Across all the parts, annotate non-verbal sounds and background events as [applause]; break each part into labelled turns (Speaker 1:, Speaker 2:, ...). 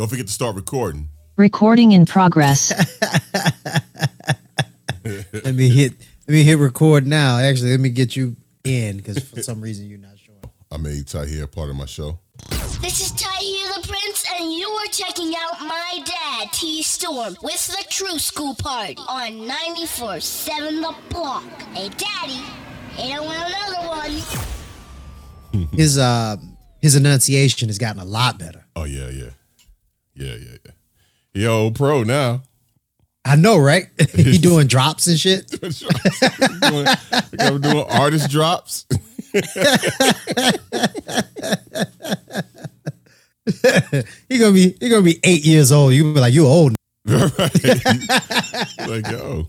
Speaker 1: Don't forget to start recording.
Speaker 2: Recording in progress. [laughs]
Speaker 3: Let me hit. Let me hit record now. Actually, let me get you in because for some reason you're not sure.
Speaker 1: I made Tahir part of my show.
Speaker 4: This is Tahir the Prince, and you are checking out my dad, T Storm, with the True School Party on 94 7 The Block. Hey, Daddy, you don't want another one.
Speaker 3: His uh his enunciation has gotten a lot better.
Speaker 1: Oh yeah, yeah, yeah, yeah, yeah. Yo, pro now.
Speaker 3: I know, right? [laughs] he [laughs] doing drops and shit. [laughs]
Speaker 1: doing, I'm doing artist drops.
Speaker 3: he gonna be he gonna be eight years old. You gonna be like, you old.
Speaker 1: right. like yo.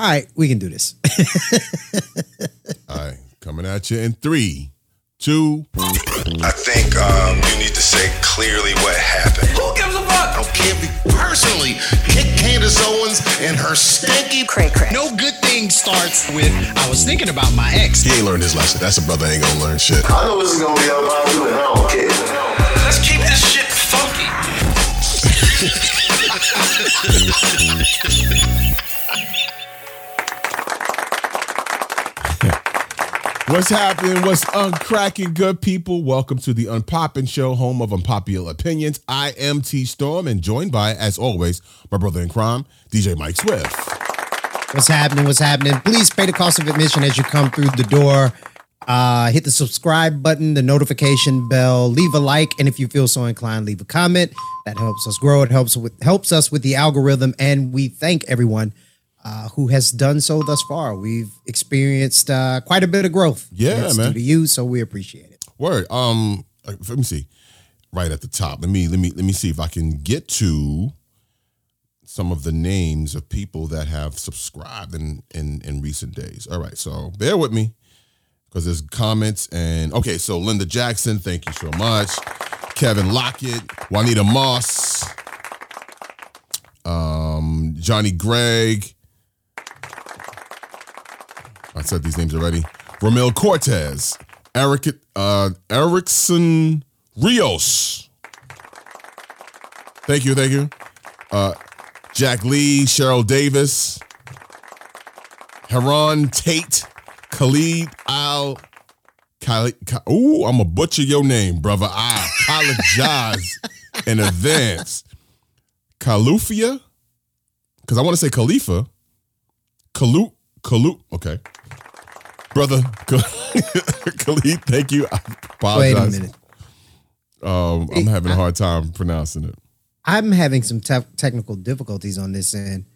Speaker 3: All right, we can do this.
Speaker 1: All right, coming at you in three, two.
Speaker 5: I think um, you need to say clearly what happened.
Speaker 6: Who gives a fuck?
Speaker 5: I don't care if you personally kick Candace Owens and her stinky
Speaker 7: cray cray.
Speaker 6: No good thing starts with I was thinking about my ex.
Speaker 5: He ain't learned his lesson. That's a brother ain't gonna learn shit.
Speaker 8: I know this is gonna be unpopular, and I don't care.
Speaker 6: Let's keep this shit funky. [laughs]
Speaker 1: What's happening? What's uncracking, good people? Welcome to the Unpoppin' Show, home of unpopular opinions. I am T Storm, and joined by, as always, my brother in crime, DJ Mike Swift.
Speaker 3: What's happening? What's happening? Please pay the cost of admission as you come through the door. Uh, hit the subscribe button, the notification bell, leave a like, and if you feel so inclined, leave a comment. That helps us grow. It helps with helps us with the algorithm, and we thank everyone uh, who has done so thus far. We've experienced uh, quite a bit of growth.
Speaker 1: Yeah,
Speaker 3: That's
Speaker 1: man.
Speaker 3: due to you, so we appreciate it.
Speaker 1: Word. Um, let me see. Right at the top. Let me let me let me see if I can get to some of the names of people that have subscribed in in in recent days. All right, so bear with me because there's comments and okay. So Linda Jackson, thank you so much. Kevin Lockett, Juanita Moss, um, Johnny Gregg. I said these names already. Ramil Cortez, Eric uh, Erickson Rios. Thank you, thank you. Uh, Jack Lee, Cheryl Davis, Heron Tate, Khalid Al. Khalid, ooh, I'm a butcher your name, brother. I apologize [laughs] in advance. Kalufia, because I want to say Khalifa. Kalu, Kalu, okay. Brother, [laughs] Khalid, thank you. I apologize.
Speaker 3: Wait a minute.
Speaker 1: Um, I'm having a hard time pronouncing it.
Speaker 3: I'm having some te- technical difficulties on this end.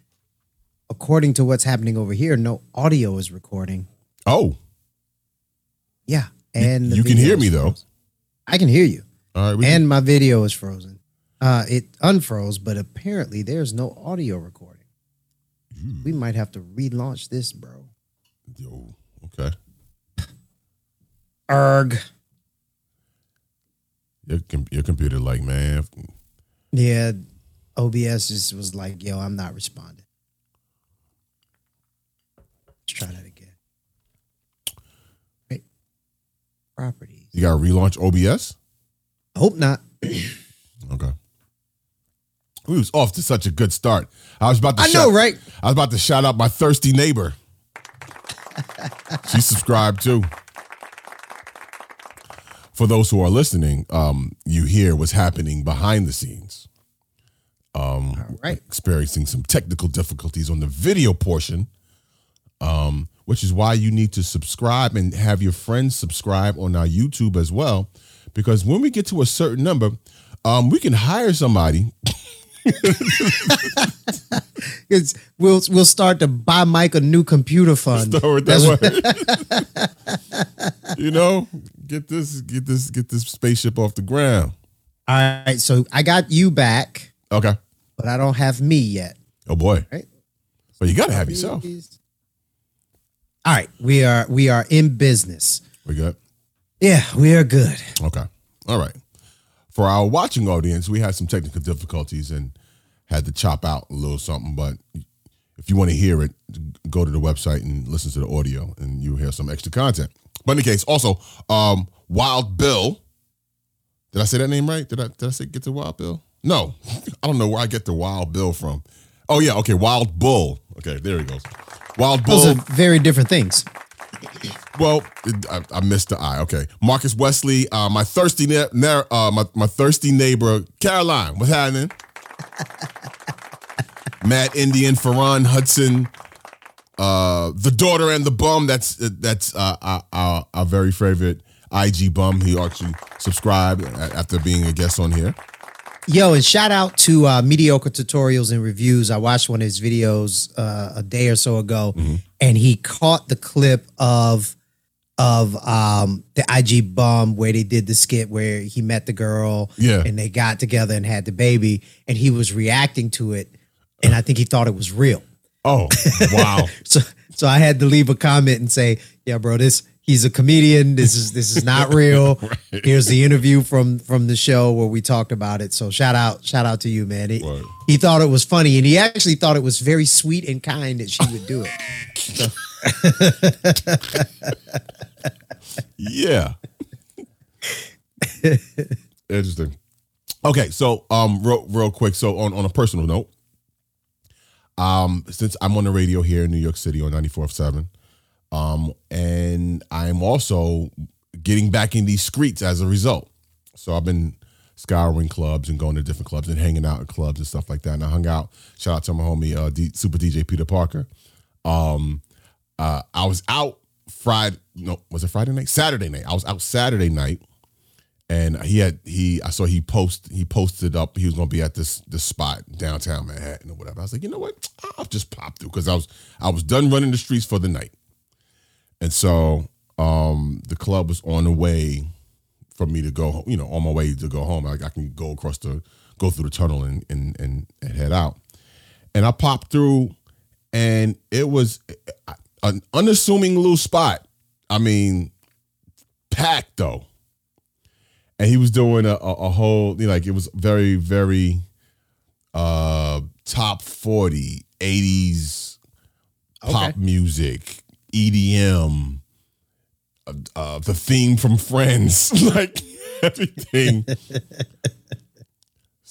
Speaker 3: According to what's happening over here, no audio is recording.
Speaker 1: Oh,
Speaker 3: Yeah, and the
Speaker 1: you can hear me, though.
Speaker 3: I can hear you,
Speaker 1: all right. We
Speaker 3: and my video is frozen. Uh, it unfroze, but apparently there's no audio recording. We might have to relaunch this, bro.
Speaker 1: Yo, okay.
Speaker 3: Erg.
Speaker 1: Your, your computer, like, man,
Speaker 3: Yeah, OBS just was like, "Yo, I'm not responding." Let's try that again. Wait, properties.
Speaker 1: you got to relaunch OBS.
Speaker 3: I hope not. [clears throat]
Speaker 1: Okay. We was off to such a good start. I was about to.
Speaker 3: I
Speaker 1: shout-
Speaker 3: know, right?
Speaker 1: I was about to shout out my thirsty neighbor. she subscribed too. For those who are listening, um, you hear what's happening behind the scenes. Um,
Speaker 3: right.
Speaker 1: experiencing some technical difficulties on the video portion, um, which is why you need to subscribe and have your friends subscribe on our YouTube as well. Because when we get to a certain number, um, we can hire somebody. [laughs]
Speaker 3: It's, we'll we'll start to buy Mike a new computer fund.
Speaker 1: Start that [laughs] you know, get this, get this, get this spaceship off the ground.
Speaker 3: All right, so I got you back,
Speaker 1: Okay.
Speaker 3: but I don't have me yet.
Speaker 1: Oh boy.
Speaker 3: Right.
Speaker 1: But you gotta have yourself.
Speaker 3: All right, we are we are in business.
Speaker 1: We good.
Speaker 3: Yeah, we are good.
Speaker 1: Okay. All right. For our watching audience, we had some technical difficulties and had to chop out a little something. But if you want to hear it, go to the website and listen to the audio, and you'll hear some extra content. But in any case, also, um, Wild Bill. Did I say that name right? Did I did I say get to Wild Bill? No, [laughs] I don't know where I get the Wild Bill from. Oh yeah, okay, Wild Bull. Okay, there he goes. Wild Bull.
Speaker 3: Those are very different things.
Speaker 1: Well, I, I missed the I. Okay, Marcus Wesley, uh, my thirsty, ne- ne- uh, my my thirsty neighbor, Caroline. What's happening? Matt Indian, Farron Hudson, uh, the daughter and the bum. That's that's uh, our, our, our very favorite IG bum. He actually subscribed after being a guest on here.
Speaker 3: Yo, and shout out to uh, Mediocre Tutorials and Reviews. I watched one of his videos uh, a day or so ago, and he caught the clip of of um, the IG bum where they did the skit where he met the girl,
Speaker 1: Yeah.
Speaker 3: and they got together and had the baby, and he was reacting to it, and I think he thought it was real.
Speaker 1: Oh wow! [laughs]
Speaker 3: So so I had to leave a comment and say, "Yeah, bro, this he's a comedian. This is this is not [laughs] real. Here's the interview from from the show where we talked about it. So shout out shout out to you, man. He,
Speaker 1: Word.
Speaker 3: he thought it was funny, and he actually thought it was very sweet and kind that she would do it. [laughs]
Speaker 1: Yeah. Interesting. Okay, so um real, real quick. So on, on a personal note, um, since I'm on the radio here in New York City on 94.7, um, and I'm also getting back in these streets as a result. So I've been scouring clubs and going to different clubs and hanging out in clubs and stuff like that. And I hung out. Shout out to my homie uh, D, Super DJ Peter Parker. Um, uh, I was out Friday. No, was it Friday night? Saturday night. I was out Saturday night, and he had he. I saw he post he posted up. He was to be at this this spot downtown Manhattan or whatever. I was like, you know what? I'll just pop through because I was I was done running the streets for the night, and so um the club was on the way for me to go. You know, on my way to go home. Like I can go across the go through the tunnel and and and, and head out. And I popped through, and it was an unassuming little spot. I mean, packed though. And he was doing a, a, a whole, you know, like it was very, very uh top 40, 80s pop music, EDM, uh, uh, the theme from Friends, [laughs] like everything. [laughs]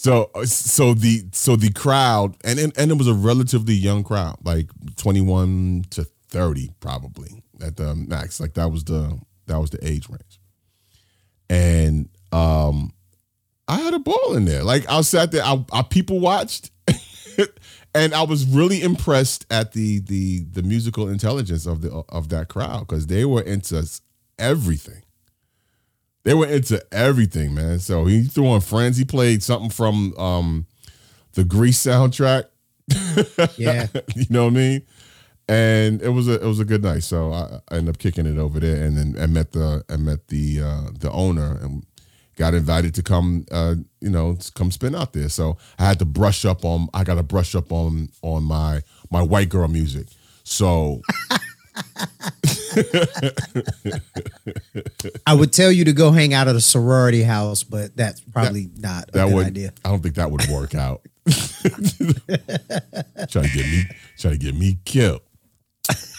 Speaker 1: So so the so the crowd and, and and it was a relatively young crowd, like 21 to 30 probably at the max. Like that was the that was the age range. And um I had a ball in there. Like I sat there, I, I people watched [laughs] and I was really impressed at the the the musical intelligence of the of that crowd because they were into everything. They were into everything, man. So he threw on Friends. He played something from um the Grease soundtrack. [laughs]
Speaker 3: Yeah.
Speaker 1: you know what I mean? And it was a it was a good night. So I, I ended up kicking it over there, and then I met the I met the uh, the owner and got invited to come uh, you know come spin out there. So I had to brush up on I got to brush up on on my my white girl music. So [laughs]
Speaker 3: I would tell you to go hang out at a sorority house, but that's probably not a
Speaker 1: that
Speaker 3: good
Speaker 1: would
Speaker 3: idea.
Speaker 1: I don't think that would work out. [laughs] [laughs] trying to get me trying to get me killed.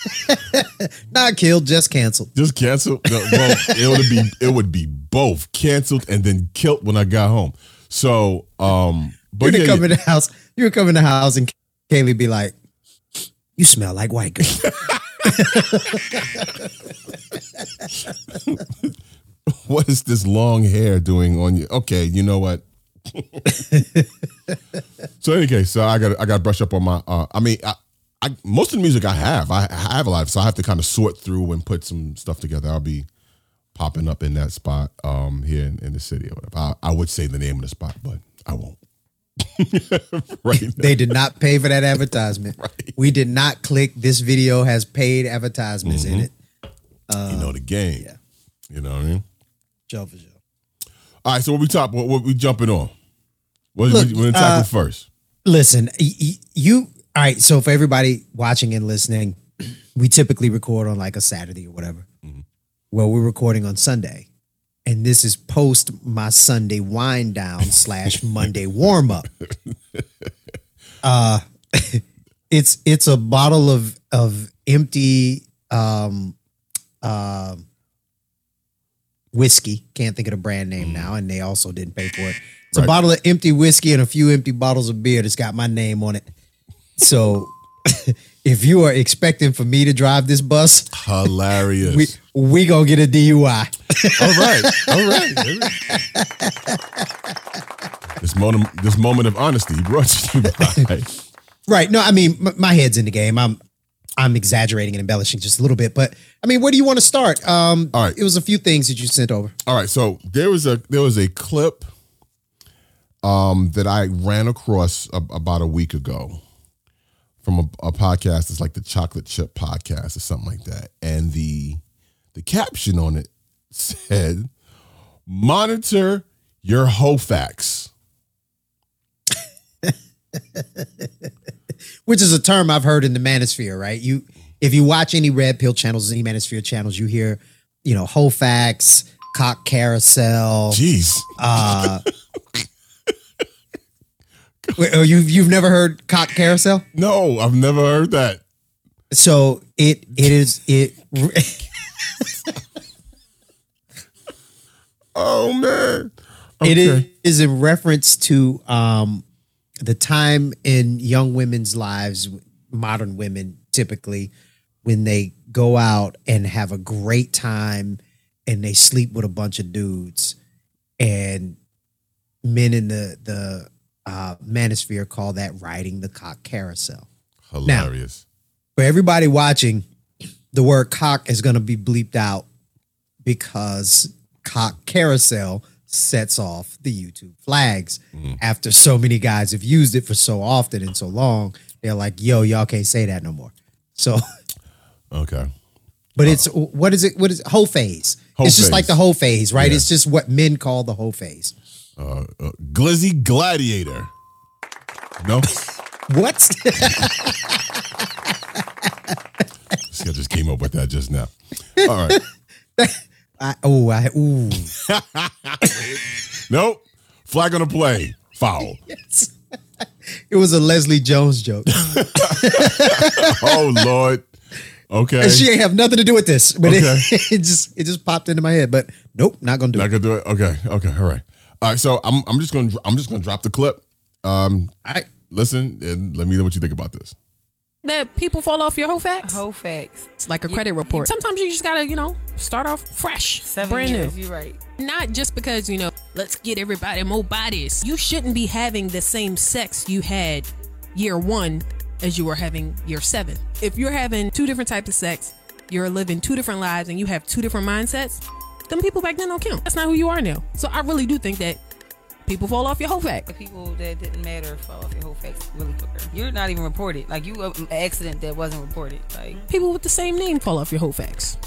Speaker 1: [laughs]
Speaker 3: Not killed, just canceled.
Speaker 1: Just canceled. No, well, it would be it would be both canceled and then killed when I got home. So, um, but
Speaker 3: You're
Speaker 1: yeah,
Speaker 3: gonna in the house. You're gonna come in the house and Kaylee be like, "You smell like white girl." [laughs]
Speaker 1: what is this long hair doing on you? Okay, you know what? [laughs] so okay, so I got I got to brush up on my. Uh, I mean, I, I most of the music I have, I, I have a lot, so I have to kind of sort through and put some stuff together. I'll be popping up in that spot um here in, in the city or whatever. I, I would say the name of the spot, but I won't. [laughs] right. now. [laughs]
Speaker 3: they did not pay for that advertisement. [laughs] We did not click. This video has paid advertisements in it.
Speaker 1: you know the game.
Speaker 3: yeah.
Speaker 1: You know what I mean?
Speaker 3: Joe for Joe.
Speaker 1: All right, so what we top? What, what we jumping on? What
Speaker 3: Look,
Speaker 1: we, we gonna tackle
Speaker 3: uh,
Speaker 1: first?
Speaker 3: Listen, y- y- you. All right. So for everybody watching and listening, we typically record on like a Saturday or whatever. Well, we're recording on Sunday, and this is post my Sunday wind down [laughs] slash Monday warm up. [laughs] Uh, [laughs] it's it's a bottle of of empty um um whiskey. Can't think of the brand name now, and they also didn't pay for it. It's a bottle of empty whiskey and a few empty bottles of beer that's got my name on it. So [laughs] if you are expecting for me to drive this bus,
Speaker 1: Hilarious.
Speaker 3: we we gonna get a DUI.
Speaker 1: all right. All right. [laughs] this moment, this moment of honesty brought to you by. [laughs]
Speaker 3: Right. No, I mean m- my head's in the game. I'm I'm exaggerating and embellishing just a little bit, but I mean, where do you want to start? Um,
Speaker 1: All right.
Speaker 3: It was a few things that you sent over.
Speaker 1: All right, so there was a there was a clip um that I ran across a, about a week ago from a, a podcast. It's like the Chocolate Chip Podcast or something like that, and the the caption on it [laughs] said, "Monitor your HoFax." [laughs]
Speaker 3: which is a term I've heard in the manosphere, right? You if you watch any red pill channels, any manosphere channels, you hear, you know, Hofax, cock carousel.
Speaker 1: Jeez,
Speaker 3: Uh [laughs] wait, oh, you've you've never heard cock carousel?
Speaker 1: no, I've never heard that.
Speaker 3: So it it is it [laughs]
Speaker 1: Oh man,
Speaker 3: it
Speaker 1: Okay.
Speaker 3: is, is in reference to um the time in young women's lives, modern women typically, when they go out and have a great time and they sleep with a bunch of dudes and men in the the uh manosphere call that riding the cock carousel.
Speaker 1: hilarious.
Speaker 3: For everybody watching, the word cock is gonna be bleeped out because cock carousel sets off the YouTube flags. After so many guys have used it for so often and so long, they're like, yo, y'all can't say that no more. So
Speaker 1: okay,
Speaker 3: But it's what is it? What is it? Whole phase?
Speaker 1: Whole
Speaker 3: it's just like the hoe phase, right?
Speaker 1: Yeah.
Speaker 3: It's just what men call the hoe phase.
Speaker 1: Uh, uh, Glizzy Gladiator. No,
Speaker 3: What?
Speaker 1: See, I just came up with that just now. All right.
Speaker 3: I, [laughs] oh, I ooh. [laughs]
Speaker 1: Nope. Flag on the play. Foul. [laughs]
Speaker 3: It was a Leslie Jones joke.
Speaker 1: Oh Lord. Okay.
Speaker 3: And she ain't have nothing to do with this, but
Speaker 1: Okay.
Speaker 3: it, it just it just popped into my head. But nope, not gonna do
Speaker 1: Not
Speaker 3: it.
Speaker 1: Not gonna do it. Okay. Okay. All right. All right. So I'm I'm just gonna I'm just gonna drop the clip. Um,
Speaker 3: I
Speaker 1: listen and let me know what you think about this.
Speaker 7: that people fall off your whole facts.
Speaker 9: Whole facts.
Speaker 7: It's like a credit report. Sometimes you just gotta, you know, start off fresh,
Speaker 9: Seven
Speaker 7: brand
Speaker 9: years.
Speaker 7: new.
Speaker 9: You're right.
Speaker 7: Not just because you know, let's get everybody more bodies. You shouldn't be having the same sex you had year one as you were having year seven. If you're having two different types of sex, you're living two different lives, and you have two different mindsets. Them people back then don't count. That's not who you are now. So I really do think that people fall off your whole fact.
Speaker 9: The people that didn't matter fall off your whole facts really quicker. You're not even reported. Like you, uh, an accident that wasn't reported. Like
Speaker 7: People with the same name fall off your whole facts.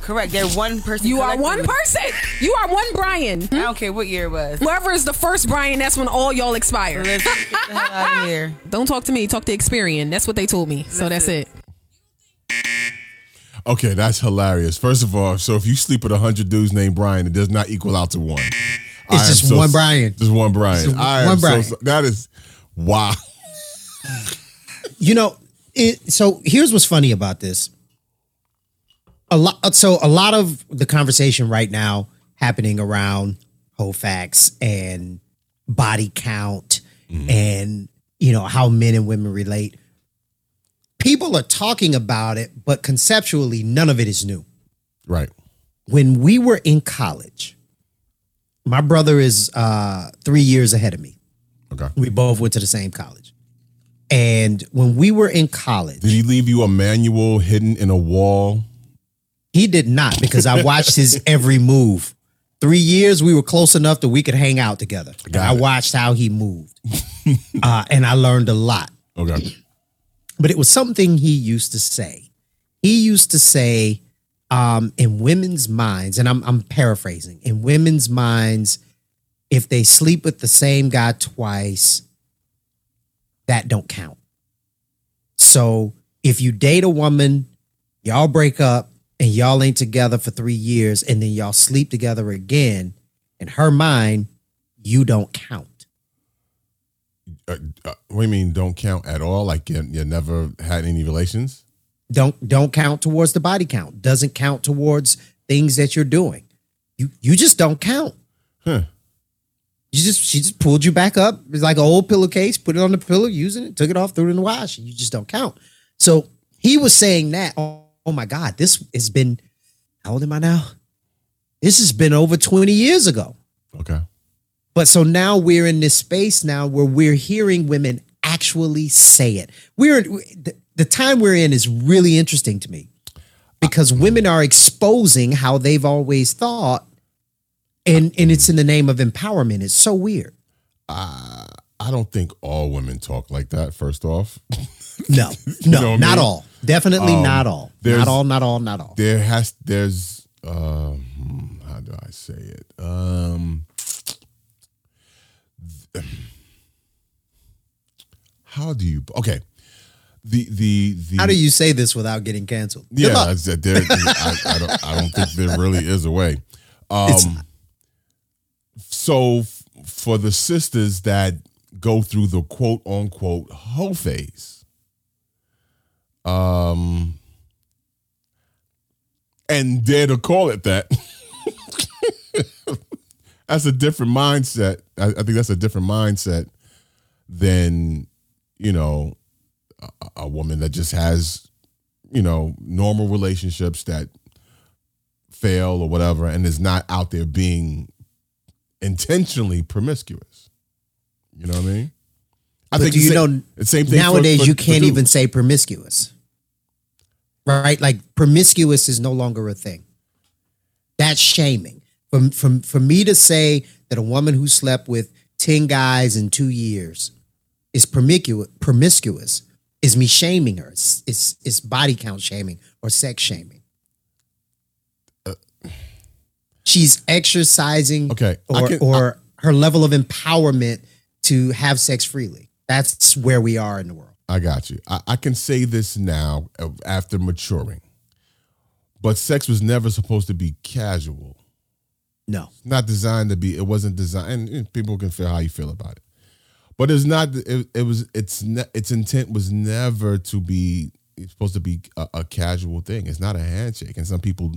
Speaker 9: correct. They're one person.
Speaker 7: You are one person. You are one Brian.
Speaker 9: I don't care what year it was.
Speaker 7: Whoever is the first Brian, that's when all y'all expire.
Speaker 9: Let's get the hell out of here. [laughs]
Speaker 7: Don't talk to me. Talk to Experian. That's what they told me. So that's it.
Speaker 1: Okay, that's hilarious. First of all, so if you sleep with a hundred dudes named Brian, it does not equal out to one. I am
Speaker 3: just one Brian.
Speaker 1: Just one Brian.
Speaker 3: Just one Brian.
Speaker 1: So, that is wow. [laughs]
Speaker 3: You know, it, so here's what's funny about this. A lot. So a lot of the conversation right now happening around whole facts and body count mm-hmm. and you know how men and women relate. People are talking about it, but conceptually, none of it is new.
Speaker 1: Right.
Speaker 3: When we were in college, my brother is uh, three years ahead of me.
Speaker 1: Okay.
Speaker 3: We both went to the same college. And when we were in college,
Speaker 1: Did he leave you a manual hidden in a wall?
Speaker 3: He did not because I watched his [laughs] every move. Three years, we were close enough that we could hang out together. I watched how he moved, [laughs] uh, and I learned a lot.
Speaker 1: Okay.
Speaker 3: But it was something he used to say. He used to say, um, in women's minds, and I'm, I'm paraphrasing, in women's minds, if they sleep with the same guy twice, that don't count. So if you date a woman, y'all break up and y'all ain't together for three years, and then y'all sleep together again, in her mind, you don't count.
Speaker 1: Uh, uh, what do you mean don't count at all? Like you, you never had any relations?
Speaker 3: Don't don't count towards the body count. Doesn't count towards things that you're doing. You you just don't count.
Speaker 1: Huh.
Speaker 3: You just she just pulled you back up. It's like an old pillowcase, put it on the pillow, using it, took it off, threw it in the wash. You just don't count. So he was saying that. Oh, oh my God, this has been how old am I now? This has been over 20 years ago.
Speaker 1: Okay.
Speaker 3: But so now we're in this space now where we're hearing women actually say it. We're the, time we're in is really interesting to me because women are exposing how they've always thought and and it's in the name of empowerment. It's so weird.
Speaker 1: Uh, I don't think all women talk like that. First off, [laughs]
Speaker 3: No, [laughs]
Speaker 1: You
Speaker 3: no,
Speaker 1: know what I
Speaker 3: not
Speaker 1: mean?
Speaker 3: all. Definitely
Speaker 1: Um,
Speaker 3: not all. Not all, not all, not all.
Speaker 1: there has there's um how do I say it? Um how do you okay. The the the
Speaker 3: How do you say this without getting canceled? Good
Speaker 1: Yeah. I, there, I, I, don't, I don't think there really is a way. Um, so f- for the sisters that go through the quote unquote hoe phase, um, and dare to call it that, [laughs] that's a different mindset. I, I think that's a different mindset than you know a, a woman that just has you know normal relationships that fail or whatever and is not out there being intentionally promiscuous. You know what i mean? I
Speaker 3: But do you know
Speaker 1: the same thing
Speaker 3: nowadays
Speaker 1: for-
Speaker 3: you can't even say promiscuous. Right? Like promiscuous is no longer a thing. That's shaming for, for, for me to say that a woman who slept with 10 guys in two years is promiscuous, promiscuous is me shaming her. It's, it's, it's body count shaming or sex shaming. She's exercising
Speaker 1: Okay,
Speaker 3: or,
Speaker 1: can-
Speaker 3: or her level of empowerment to have sex freely. That's where we are in the world.
Speaker 1: I got you. I, I can say this now uh, after maturing, but sex was never supposed to be casual.
Speaker 3: No
Speaker 1: not designed to be. It wasn't designed. And people can feel how you feel about it, but it's not. It, it was. It's ne, its intent was never to be. It's supposed to be a, a casual thing. It's not a handshake, and some people,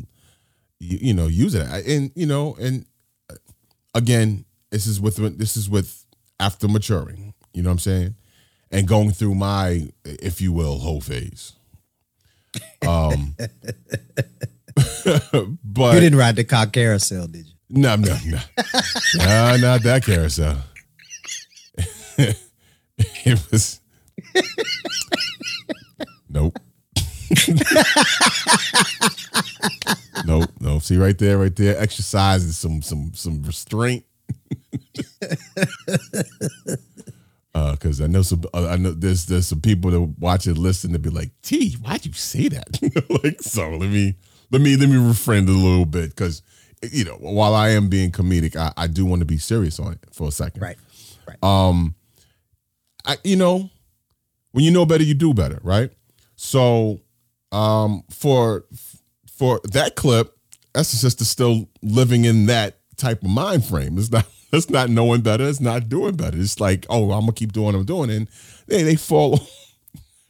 Speaker 1: you, you know, use it. And you know, and uh, again, this is with this is with after maturing. You know what I'm saying? And going through my, if you will, hoe phase. Um, [laughs] [laughs] but
Speaker 3: you didn't ride the cock carousel did you
Speaker 1: no, no, no. no, not that carousel. [laughs] it was. Nope. [laughs] nope. Nope. See right there, right there. Exercise and some some some restraint. [laughs] Uh, because I know some, uh, I know there's there's some people that watch it, listen, to be like, "T, why'd you say that?" like, so let me let me let me refrain a little bit because you know, while I am being comedic, I, I do want to be serious on it for a second.
Speaker 3: right right
Speaker 1: Um, I you know, when you know better, you do better, right? So, um, for for that clip, that's just still living in that type of mind frame. It's not [laughs] it's not knowing better. It's not doing better. It's like, oh, I'm gonna keep doing what I'm doing, and they they fall. [laughs]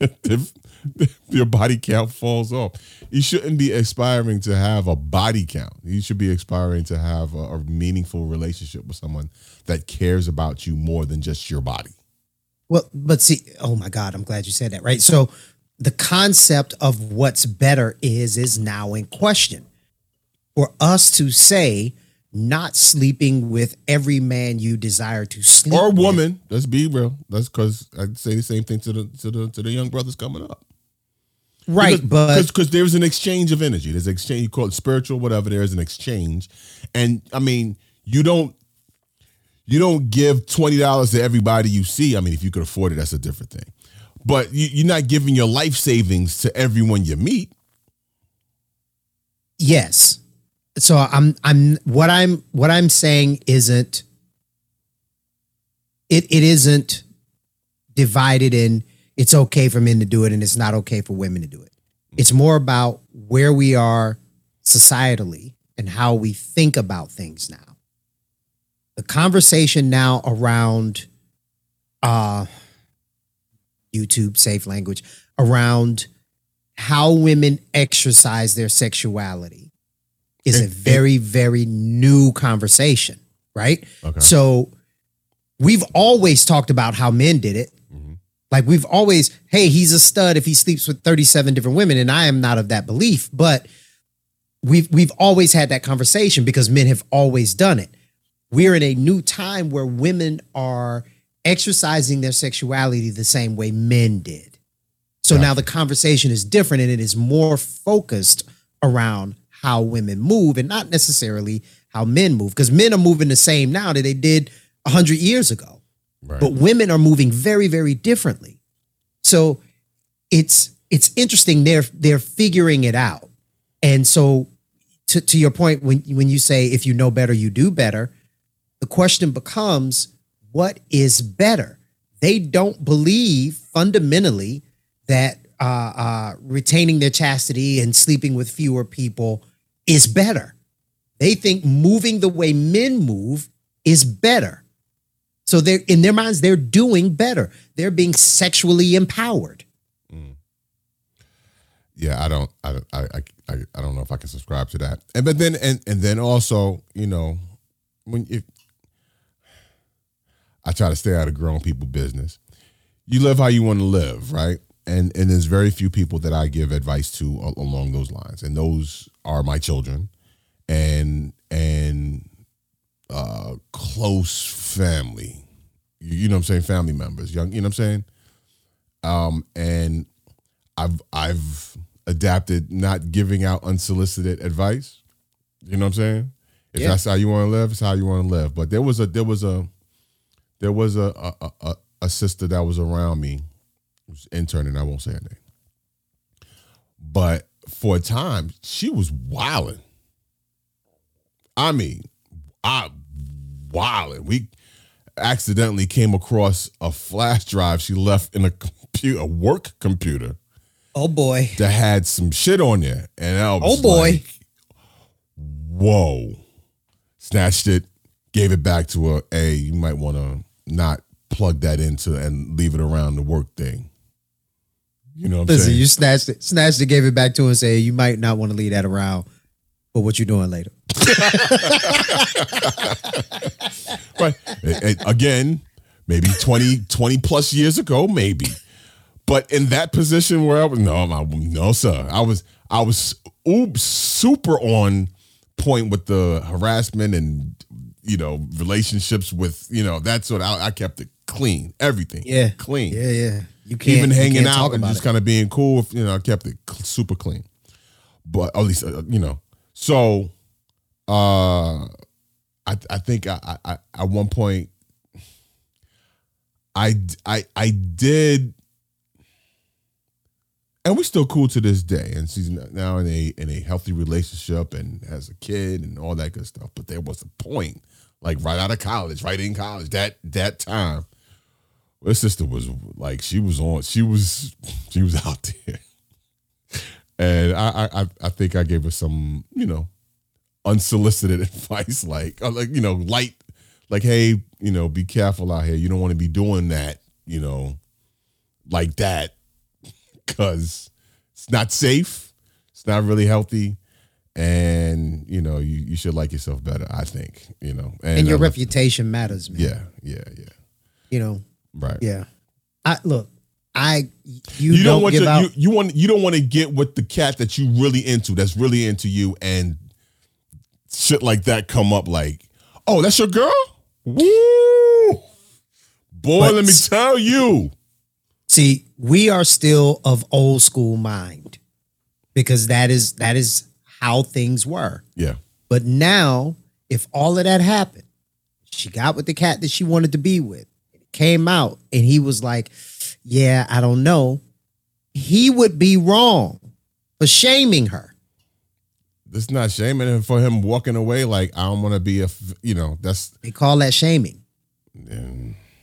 Speaker 1: [laughs] your body count falls off. You shouldn't be aspiring to have a body count. You should be aspiring to have a, a meaningful relationship with someone that cares about you more than just your body.
Speaker 3: Well, but see, oh my God, I'm glad you said that. Right. So the concept of what's better is is now in question. For us to say not sleeping with every man you desire to sleep
Speaker 1: or
Speaker 3: with.
Speaker 1: woman. Let's be real. That's because I'd say the same thing to the to the to the young brothers coming up.
Speaker 3: Right, but
Speaker 1: because there's an exchange of energy. There's exchange. You call it spiritual, whatever. There is an exchange, and I mean, you don't you don't give twenty dollars to everybody you see. I mean, if you could afford it, that's a different thing. But you, you're not giving your life savings to everyone you meet.
Speaker 3: yes. So I'm I'm what I'm what I'm saying isn't it it isn't divided in it's okay for men to do it and it's not okay for women to do it. It's more about where we are societally and how we think about things now. The conversation now around uh YouTube safe language around how women exercise their sexuality is a very very new conversation, right?
Speaker 1: Okay.
Speaker 3: So we've always talked about how men did it. Like we've always, hey, he's a stud if he sleeps with 37 different women. And I am not of that belief, but we've we've always had that conversation because men have always done it. We're in a new time where women are exercising their sexuality the same way men did. So now the conversation is different and it is more focused around how women move and not necessarily how men move because men are moving the same now that they did 100 years ago. But women are moving very very differently. So it's it's interesting they're they're figuring it out. And so to to your point when when you say if you know better you do better, the question becomes what is better? They don't believe fundamentally that uh, uh, retaining their chastity and sleeping with fewer people is better. They think moving the way men move is better. So they're in their minds, they're doing better. They're being sexually empowered. Mm.
Speaker 1: yeah, I don't, I, I, I I don't know if I can subscribe to that. And but then, and and then also, you know, when if I try to stay out of grown people business, you live how you want to live, right? And and there's very few people that I give advice to along those lines, and those are my children, and and uh close family. You, know what I'm saying? Family members, young. You know what I'm saying? Um, and I've I've adapted not giving out unsolicited advice. You know what I'm saying? If
Speaker 3: Yeah.
Speaker 1: that's how you want to live, it's how you want to live. But there was a there was a there was a a, a, a- sister that was around me, was interning. I won't say her name, but for a time she was wilding. I mean, I wilding. We accidentally came across a flash drive she left in a computer, a work computer
Speaker 3: Oh boy.
Speaker 1: that had some shit on there, and I was
Speaker 3: Oh, boy.
Speaker 1: like, "Whoa!" Snatched it, gave it back to her. Hey, you might want to not plug that into and leave it around the work thing. You know what I'm
Speaker 3: Listen,
Speaker 1: saying?
Speaker 3: you snatched it, snatched it, gave it back to him and said, you might not want to leave that around. for what you're doing later? [laughs]
Speaker 1: And again, maybe 20, 20 plus years ago, maybe. But in that position where I was, no, I, no, sir. I was, I was oops, super on point with the harassment and, you know, relationships with, you know, that sort of, I, I kept it clean, everything.
Speaker 3: Yeah.
Speaker 1: Clean.
Speaker 3: Yeah, yeah. You can't
Speaker 1: Even hanging
Speaker 3: can't
Speaker 1: out and just kind of being cool, you know, I kept it super clean. But at least, uh, you know, so, uh, I I think I, I, at one point I I I did and we still cool to this day. And she's now in a in a healthy relationship and has a kid and all that good stuff. But there was a point like right out of college right in college that that time her sister was like she was on she was she was [laughs] out there. And I I- I think I gave her some you know unsolicited [laughs] advice, like uh, like you know, light, like hey, you know, be careful out here. You don't want to be doing that, you know, like that, [laughs] because it's not safe. It's not really healthy, and you know, you you should like yourself better. I think you know, and,
Speaker 3: And your
Speaker 1: I
Speaker 3: reputation matters, man.
Speaker 1: Yeah, yeah, yeah.
Speaker 3: You know,
Speaker 1: Right.
Speaker 3: yeah. I look, I you,
Speaker 1: You,
Speaker 3: don't,
Speaker 1: don't, want to, you, you want you don't want to get with the cat that you really into, that's really into you, and shit like that come up like, oh, that's your girl? Woo! Boy,
Speaker 3: But-
Speaker 1: let me tell you.
Speaker 3: See, we are still of old school mind because that is that is how things were.
Speaker 1: Yeah.
Speaker 3: But now, if all of that happened, she got with the cat that she wanted to be with, came out, and he was like, Yeah, I don't know. He would be wrong for shaming her.
Speaker 1: It's not shaming him for him walking away like I don't want to be a, f- you know, that's
Speaker 3: They call that shaming.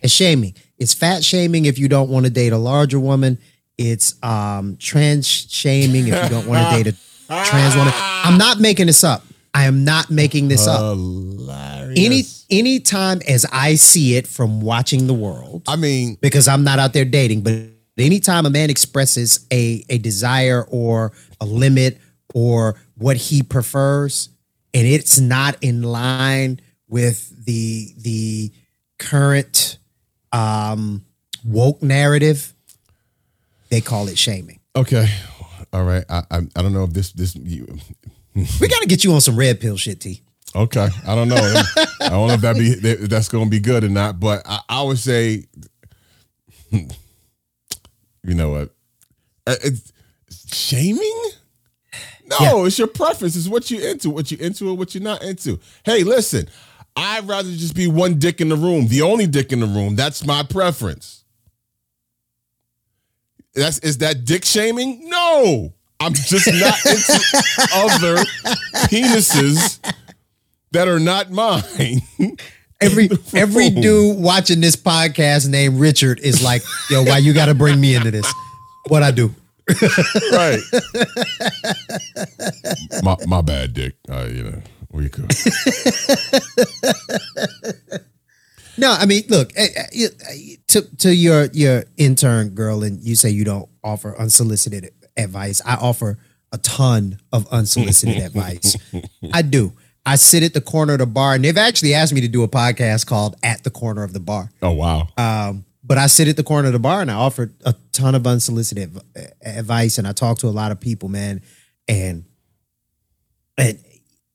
Speaker 3: It's shaming. It's fat shaming if you don't want to date a larger woman. It's um trans shaming if you don't want to date a [laughs] trans woman. I'm not making this up. I am not making this up.
Speaker 1: hilarious.
Speaker 3: Any time as I see it from watching the world,
Speaker 1: I mean,
Speaker 3: because I'm not out there dating, but anytime a man expresses a a desire or a limit or what he prefers, and it's not in line with the the current um, woke narrative, they call it shaming.
Speaker 1: Okay. All right. I I, I don't know if this this you,
Speaker 3: We got to get you on some red pill shit, T.
Speaker 1: Okay, I don't know. I don't know if that be that- that's going to be good or not, but I, I would say, [laughs] you know what, Uh, it's shaming. No, it's your preference. It's what you into, what you into, or what you're not into. Hey, listen, I'd rather just be one dick in the room, the only dick in the room. That's my preference. That's is that dick shaming? No, I'm just not [laughs] into other penises that are not mine. [laughs]
Speaker 3: Every every dude watching this podcast named Richard is like, yo, why you got to bring me into this? What I do?
Speaker 1: Right. my my bad, Dick. Uh, you know, we could. [laughs]
Speaker 3: No, I mean, look eh, eh, eh, to to your your intern girl, and you say you don't offer unsolicited advice. I offer a ton of unsolicited [laughs] advice. I do. I sit at the corner of the bar, and they've actually asked me to do a podcast called "At the Corner of the Bar."
Speaker 1: Oh wow.
Speaker 3: Um, but I sit at the corner of the bar and I offer a ton of unsolicited advice, and I talk to a lot of people, man. And and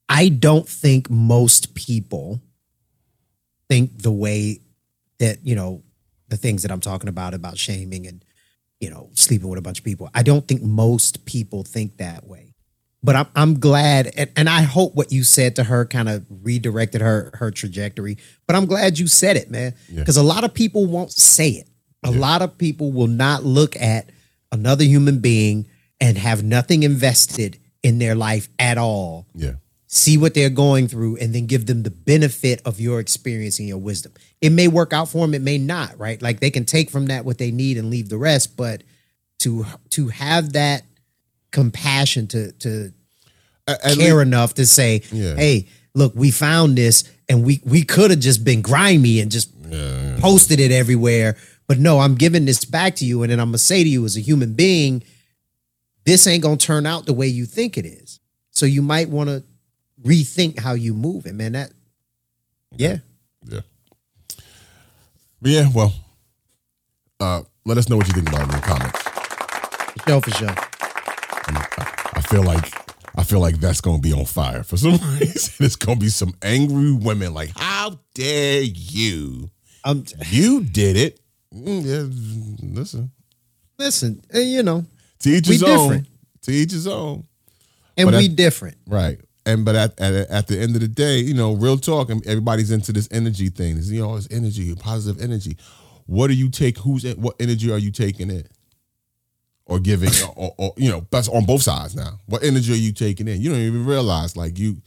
Speaker 3: I don't think most people think the way that you know the things that I'm talking about about shaming and you know sleeping with a bunch of people. I don't think most people think that way. But I'm I'm glad, and, and I hope what you said to her kind of redirected her her trajectory. But I'm glad you said it, man,
Speaker 1: Yeah.
Speaker 3: because a lot of people won't say it. A lot of people will not look at another human being and have nothing invested in their life at all
Speaker 1: Yeah.
Speaker 3: see what they're going through and then give them the benefit of your experience and your wisdom. It may work out for them, it may not, right? Like they can take from that what they need and leave the rest, but to to have that compassion to to
Speaker 1: at
Speaker 3: care
Speaker 1: lea-
Speaker 3: enough to say,
Speaker 1: Yeah.
Speaker 3: "Hey, look, we found this and we we could have just been grimy and just
Speaker 1: Yeah.
Speaker 3: posted it everywhere, but no, I'm giving this back to you and then I'm going to say to you as a human being, this ain't going to turn out the way you think it is. So you might want to rethink how you move and man that yeah.
Speaker 1: Yeah. But yeah. Well, uh, let us know what you think about it in the comments.
Speaker 3: For sure, for sure.
Speaker 1: I feel like I feel like that's gonna be on fire for some [laughs] reason. It's gonna be some angry women like, how dare you?
Speaker 3: Um
Speaker 1: You did it. Mm, yeah, listen.
Speaker 3: listen, eh, you know,
Speaker 1: To each his own.
Speaker 3: different.
Speaker 1: To each his own.
Speaker 3: and
Speaker 1: But
Speaker 3: we
Speaker 1: I-
Speaker 3: different.
Speaker 1: Right. And but at, at at the end of the day, you know, real talk, and everybody's into this energy thing. It's, you know, it's energy, positive energy. What do you take? Who's what energy are you taking in, or giving, or, or you know, that's on both sides now. What energy are you taking in? You don't even realize, like you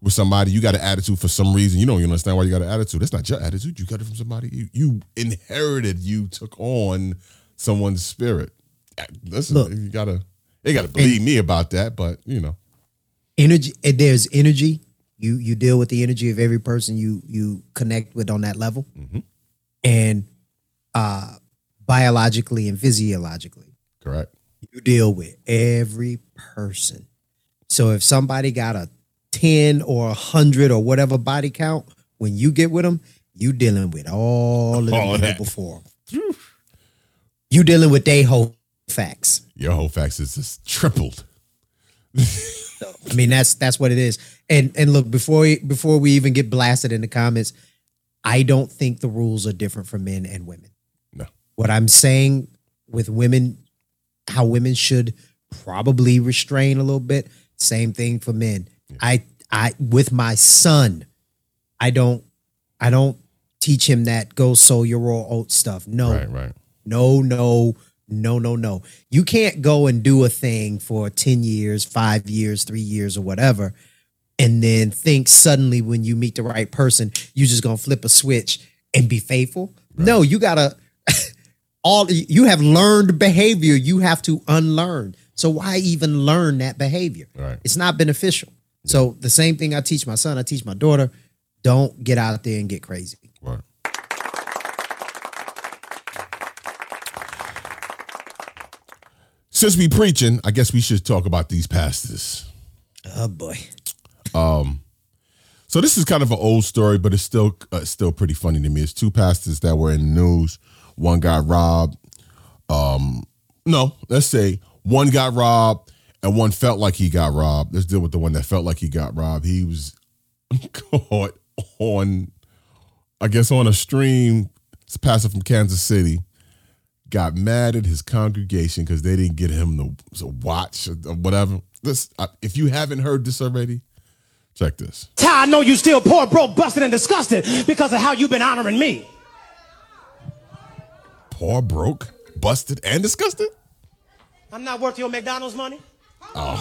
Speaker 1: with somebody, you got an attitude for some reason. You don't even understand why you got an attitude. That's not your attitude. You got it from somebody. You you inherited. You took on someone's spirit. Listen,
Speaker 3: Look.
Speaker 1: you gotta, they gotta believe me about that. But you know.
Speaker 3: Energy eh, there's energy. You you deal with the energy of every person you you connect with on that level.
Speaker 1: Mhm.
Speaker 3: And uh biologically and physiologically.
Speaker 1: Correct.
Speaker 3: you deal with every person. So if somebody got a 10 or a 100 or whatever body count, when you get with them, you dealing with all of the
Speaker 1: All that.
Speaker 3: before. You dealing with they whole facts.
Speaker 1: Your whole facts is just tripled.
Speaker 3: I mean, that's that's what it is. And and look, before we, before we even get blasted in the comments, I don't think the rules are different for men and women.
Speaker 1: No.
Speaker 3: What I'm saying with women, how women should probably restrain a little bit. Same thing for men. I I with my son, I don't I don't teach him that go sow your raw oat stuff. No,
Speaker 1: Right, right.
Speaker 3: no, no, no, no, no. You can't go and do a thing for 10 years, five years, three years, or whatever, and then think suddenly when you meet the right person, you're just gonna flip a switch and be faithful. No, you gotta all you have learned behavior, you have to unlearn. So why even learn that behavior?
Speaker 1: Right.
Speaker 3: It's not beneficial. So the same thing I teach my son, I teach my daughter, don't get out there and get crazy.
Speaker 1: Right. Since we preaching, I guess we should talk about these pastors.
Speaker 3: Oh boy.
Speaker 1: So So this is kind of an old story, but it's still uh, still pretty funny to me. It's two pastors that were in the news. One got robbed. Um, no, let's say one got robbed and one felt like he got robbed. Let's deal with the one that felt like he got robbed. He was [laughs] caught on, I guess, on a stream. It's a pastor from Kansas City. Got mad at his congregation because they didn't get him the, watch or whatever. This, if you haven't heard this already, check this.
Speaker 10: How I know you still poor, broke, busted, and disgusted because of how you've been honoring me.
Speaker 1: Poor, broke, busted, and disgusted.
Speaker 10: I'm not worth your McDonald's money.
Speaker 1: Oh,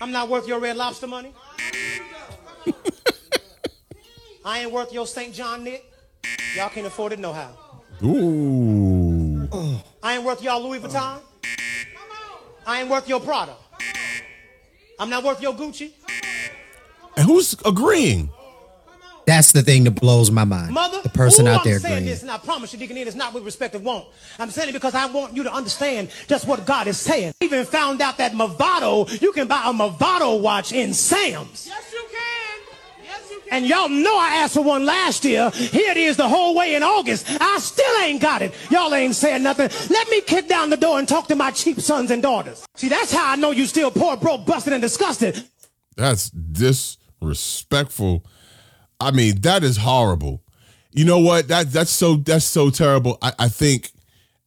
Speaker 10: I'm not worth your Red Lobster money. I ain't worth your St. John knit. Y'all can't afford it no how.
Speaker 1: ooh.
Speaker 10: I ain't worth y'all Louis Vuitton. I ain't worth your Prada. I'm not worth your Gucci.
Speaker 1: And who's agreeing?
Speaker 3: That's the thing that blows my mind.
Speaker 10: Mother,
Speaker 3: the person
Speaker 10: ooh,
Speaker 3: out
Speaker 10: I'm
Speaker 3: there
Speaker 10: saying
Speaker 3: agreeing.
Speaker 10: this, and I promise you, Deacon it's not with respect of want. I'm saying it because I want you to understand just what God is saying. I even found out that Movado, you can buy a Movado watch in Sam's.
Speaker 11: Yes, you can. Yes, you can.
Speaker 10: And y'all know I asked for one last year. Here it is the whole way in August. I still ain't got it. Y'all ain't saying nothing. Let me kick down the door and talk to my cheap sons and daughters. See, that's how I know you still poor, broke, busted, and disgusted.
Speaker 1: That's disrespectful. I mean, that is horrible. You know what? That that's so that's so terrible. I, I think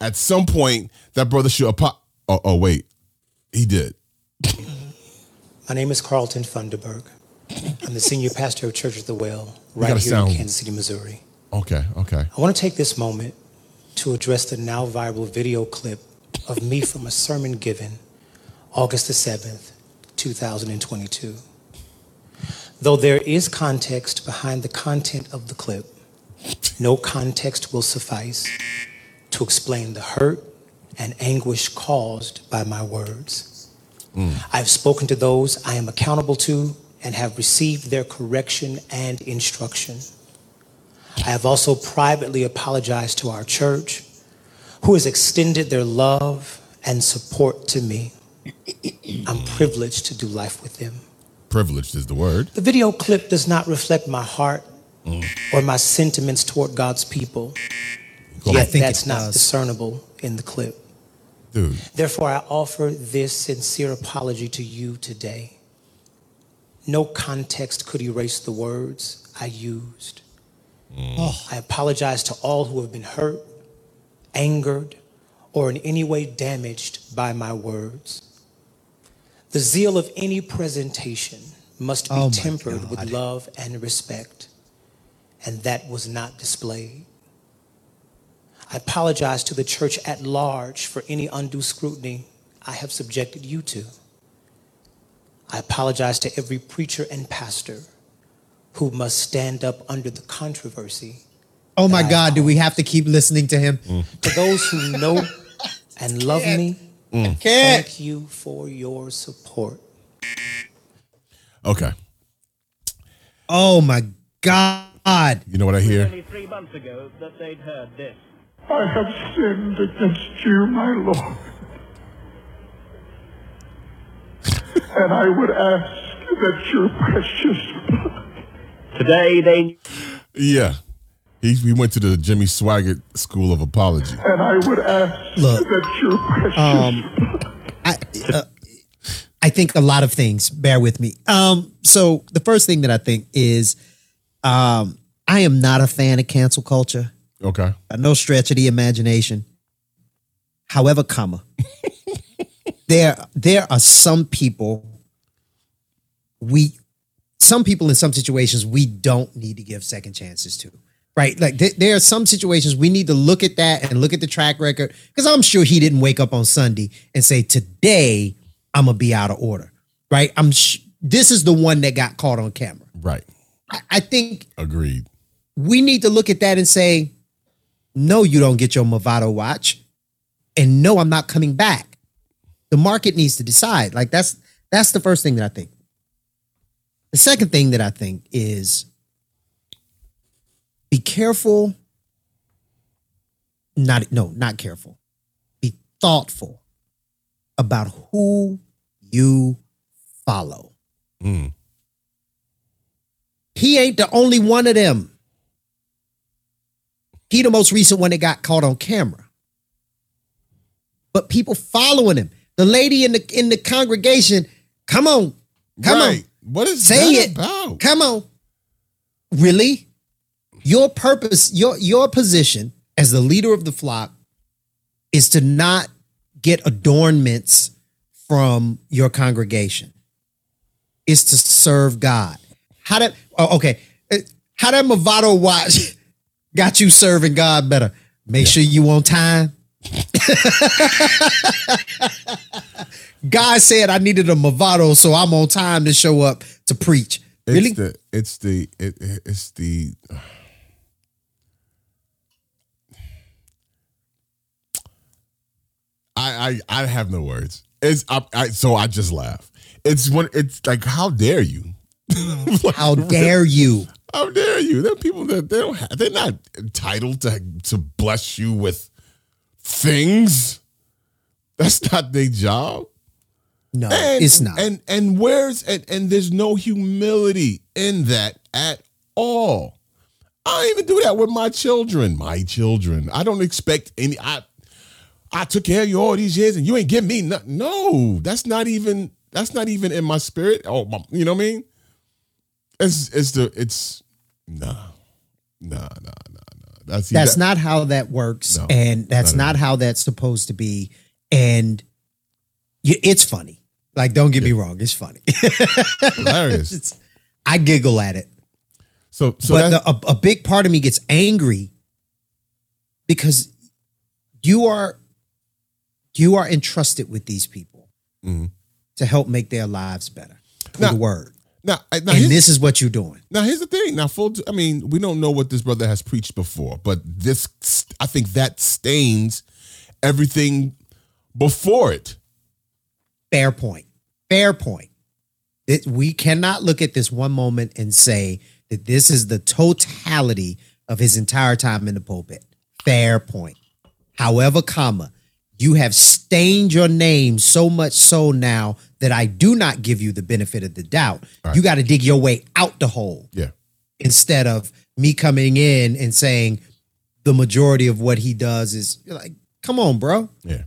Speaker 1: at some point that brother should apo- oh, oh wait. He did. [laughs]
Speaker 10: My name is Carlton Funderburk. I'm the senior pastor of Church of the Well, right here
Speaker 1: sound-
Speaker 10: in Kansas City, Missouri.
Speaker 1: Okay, okay.
Speaker 10: I want to take this moment to address the now viral video clip of me from a sermon given August the 7th, 2022. Though there is context behind the content of the clip, no context will suffice to explain the hurt and anguish caused by my words. Hmm. I have spoken to those I am accountable to and have received their correction and instruction. I have also privately apologized to our church, who has extended their love and support to me. I'm privileged to do life with them.
Speaker 1: Privileged is the word.
Speaker 10: The video clip does not reflect my heart mm. or my sentiments toward God's people.
Speaker 1: Cool.
Speaker 10: Yet
Speaker 3: I think
Speaker 10: that's not discernible in the clip.
Speaker 1: Dude.
Speaker 10: Therefore, I offer this sincere apology to you today. No context could erase the words I used. Mm. Oh. I apologize to all who have been hurt, angered, or in any way damaged by my words. The zeal of any presentation must be
Speaker 3: Oh
Speaker 10: tempered
Speaker 3: God.
Speaker 10: with love and respect, and that was not displayed. I apologize to the church at large for any undue scrutiny I have subjected you to. I apologize to every preacher and pastor who must stand up under the controversy.
Speaker 3: Oh my God, do we have to keep listening to him?
Speaker 10: To those who know and love [laughs] me, Mm.
Speaker 3: Can't.
Speaker 10: thank you for your support.
Speaker 1: Okay.
Speaker 3: Oh my God.
Speaker 1: You know what I hear?
Speaker 11: three months ago that they'd heard this.
Speaker 12: I have sinned against you, my Lord. and I would ask that your precious blood
Speaker 11: Today they
Speaker 1: Yeah. He, he went to the Jimmy Swaggart School of Apology.
Speaker 12: and I would ask
Speaker 3: Look,
Speaker 12: that your precious
Speaker 3: um, I, uh, I think a lot of things. Bear with me. Um, so the first thing that I think is, um, I am not a fan of cancel culture.
Speaker 1: Okay.
Speaker 3: By no stretch of the imagination. However, comma, [laughs] there there are some people we some people in some situations we don't need to give second chances to. Right? Like there, there are some situations we need to look at that and look at the track record because I'm sure he didn't wake up on Sunday and say today I'm gonna be out of order. Right? I'm sh- this is the one that got caught on camera.
Speaker 1: Right.
Speaker 3: I, I think
Speaker 1: Agreed.
Speaker 3: we need to look at that and say, no, you don't get your Movado watch. And no, I'm not coming back. The market needs to decide. Like that's that's the first thing that I think. The second thing that I think is be careful. Not no, not careful. Be thoughtful about who you follow.
Speaker 1: Mm.
Speaker 3: He ain't the only one of them. He the most recent one that got caught on camera. But people following him. The lady in the in the congregation, come on, come
Speaker 1: Right.
Speaker 3: on,
Speaker 1: What is
Speaker 3: say it.
Speaker 1: about?
Speaker 3: Come on. Really? Your purpose, your your position as the leader of the flock is to not get adornments from your congregation. Is to serve God. How that oh, okay. How that Movado watch [laughs] got you serving God better? Make sure you on time. [laughs] God said I needed a Movado, so I'm on time to show up to preach. Really?
Speaker 1: It's the it's the it, it's the I I I have no words. It's I, I so I just laugh. It's when it's like how dare you? [laughs]
Speaker 3: How dare you?
Speaker 1: How dare you? There are people that they don't have, they're not entitled to to bless you with things. That's not their job.
Speaker 3: No,
Speaker 1: And,
Speaker 3: it's not.
Speaker 1: And and where's and, and there's no humility in that at all. I don't even do that with my children. My children. I don't expect any. I I took care of you all these years, and you ain't give me nothing. No, that's not even. That's not even in my spirit. Oh, my, you know what I mean? It's it's the it's nah nah nah nah nah. That's
Speaker 3: That's
Speaker 1: that-
Speaker 3: not how that works,
Speaker 1: No,
Speaker 3: and that's
Speaker 1: not
Speaker 3: not how that's supposed to be. And you, it's funny. Like, don't get me wrong, it's funny. [laughs]
Speaker 1: hilarious.
Speaker 3: It's- I giggle at it,
Speaker 1: So so
Speaker 3: but the, a, a big part of me gets angry because you are you are entrusted with these people
Speaker 1: Mhm.
Speaker 3: to help make their lives better
Speaker 1: Now-
Speaker 3: the word.
Speaker 1: now, now
Speaker 3: and this is what you're doing.
Speaker 1: Now here's the thing. Now, full. I mean, we don't know what this brother has preached before, but this, I think, that stains everything before it.
Speaker 3: Fair point. Fair point. It, we cannot look at this one moment and say that this is the totality of his entire time in the pulpit. Fair point. However, comma, you have stained your name so much so now that I do not give you the benefit of the doubt. You got to dig your way out the hole
Speaker 1: Yeah.
Speaker 3: instead of me coming in and saying the majority of what he does is you're like, come on, bro.
Speaker 1: Yeah.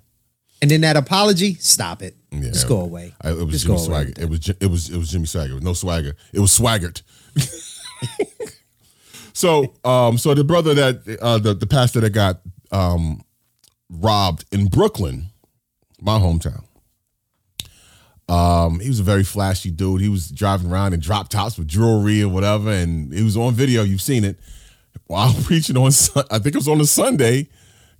Speaker 3: And then that apology, stop it.
Speaker 1: Yeah.
Speaker 3: Just go away.
Speaker 1: I, it was
Speaker 3: Just
Speaker 1: Jimmy Swagger. It was it was it was Jimmy Swagger. No swagger. It was swaggered. [laughs] [laughs] so um so the brother that uh the, the pastor that got um robbed in Brooklyn, my hometown. Um, he was a very flashy dude. He was driving around in drop tops with jewelry or whatever, and he was on video. You've seen it. While [laughs] preaching on, I think it was on a Sunday,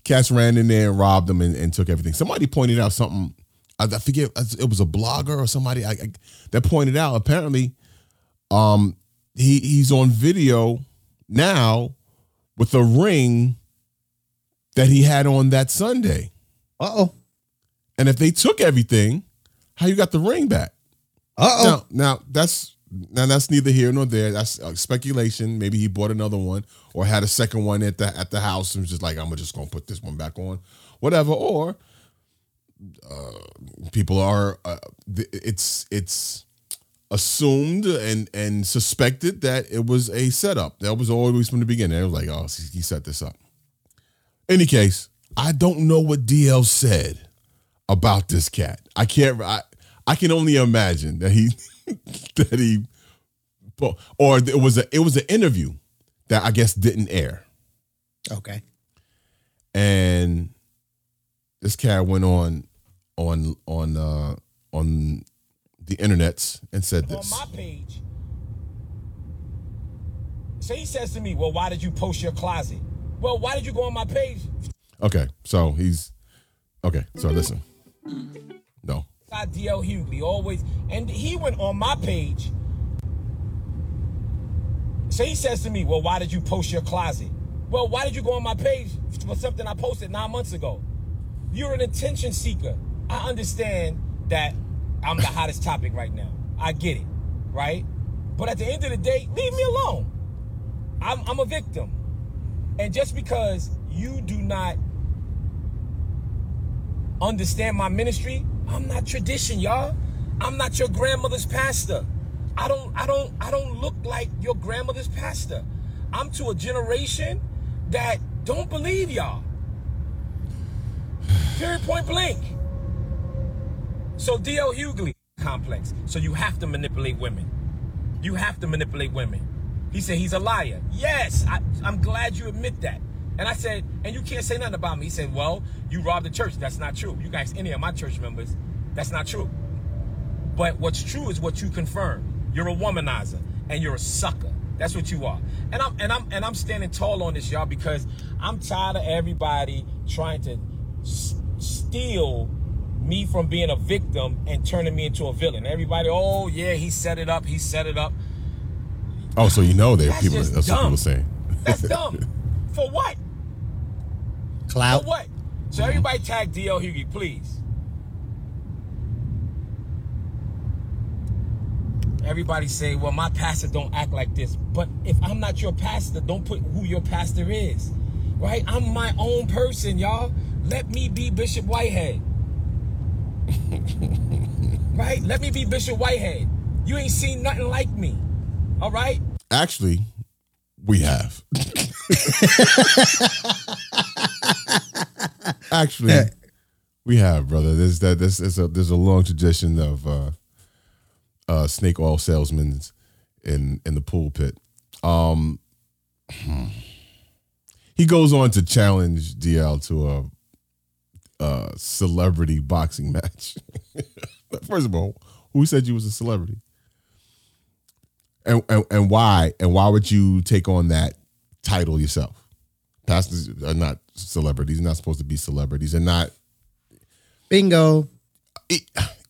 Speaker 1: cats ran in there and robbed him and, and took everything. Somebody pointed out something. I, I forget it was a blogger or somebody I, I- that pointed out. Apparently, um, he he's on video now with a ring that he had on that Sunday.
Speaker 3: Uh oh.
Speaker 1: And if they took everything, how you got the ring back?
Speaker 3: Uh oh.
Speaker 1: Now, now that's now that's neither here nor there. That's uh, speculation. Maybe he bought another one or had a second one at the at the house and was just like, I'm just gonna put this one back on, whatever. Or uh, people are uh, it's it's assumed and and suspected that it was a setup. That was always from the beginning. It was like, oh, he set this up. Any case, I don't know what DL said about this cat. I can't. I, I can only imagine that he [laughs] that he or it was a it was an interview that I guess didn't air,
Speaker 3: Okay.
Speaker 1: and this cat went on on on uh on the internets and said this.
Speaker 13: on
Speaker 1: this.
Speaker 13: my page. So he says to me, Well, why did you post your closet? Well, why did you go on my page?
Speaker 1: Okay, so he's okay. So listen, no,
Speaker 13: I DL Hughley always, and he went on my page. So he says to me, Well, why did you post your closet? Well, why did you go on my page for something I posted nine months ago? You're an attention seeker. I understand that I'm the hottest [laughs] topic right now. I get it, right? But at the end of the day, leave me alone. I'm, I'm a victim. And just because you do not understand my ministry, I'm not tradition, y'all. I'm not your grandmother's pastor. I don't I don't I don't look like your grandmother's pastor. I'm to a generation that don't believe y'all. [sighs] Period point blank. So DL Hughley complex. So you have to manipulate women. You have to manipulate women. He said he's a liar. Yes, I, I'm glad you admit that. And I said, and you can't say nothing about me. He said, well, you robbed the church. That's not true. You guys, any of my church members, that's not true. But what's true is what you confirm. You're a womanizer and you're a sucker. That's what you are. And I'm and I'm and I'm standing tall on this, y'all, because I'm tired of everybody trying to s- steal me from being a victim and turning me into a villain. Everybody, oh yeah, he set it up. He set it up.
Speaker 1: Oh, so you know there
Speaker 13: That's
Speaker 1: people.
Speaker 13: just
Speaker 1: That's what
Speaker 13: dumb.
Speaker 1: people saying.
Speaker 13: That's dumb. For what?
Speaker 3: Clout.
Speaker 13: For what? So mm-hmm. everybody tag DL Hughley, please. Everybody say, well, my pastor don't act like this. But if I'm not your pastor, don't put who your pastor is. Right? I'm my own person, y'all. Let me be Bishop Whitehead. [laughs] right? Let me be Bishop Whitehead. You ain't seen nothing like me. All right?
Speaker 1: Actually, we have. Actually, we have, brother. There's that. There's, there's a there's a long tradition of uh, uh, snake oil salesmen in in the pulpit. Um, hmm. he goes on to challenge DL to a, a celebrity boxing match. [laughs] First of all, who said you was a celebrity? And, and and why and why would you take on that title yourself? Pastors are not celebrities. Not supposed to be celebrities. They're not
Speaker 3: Bingo.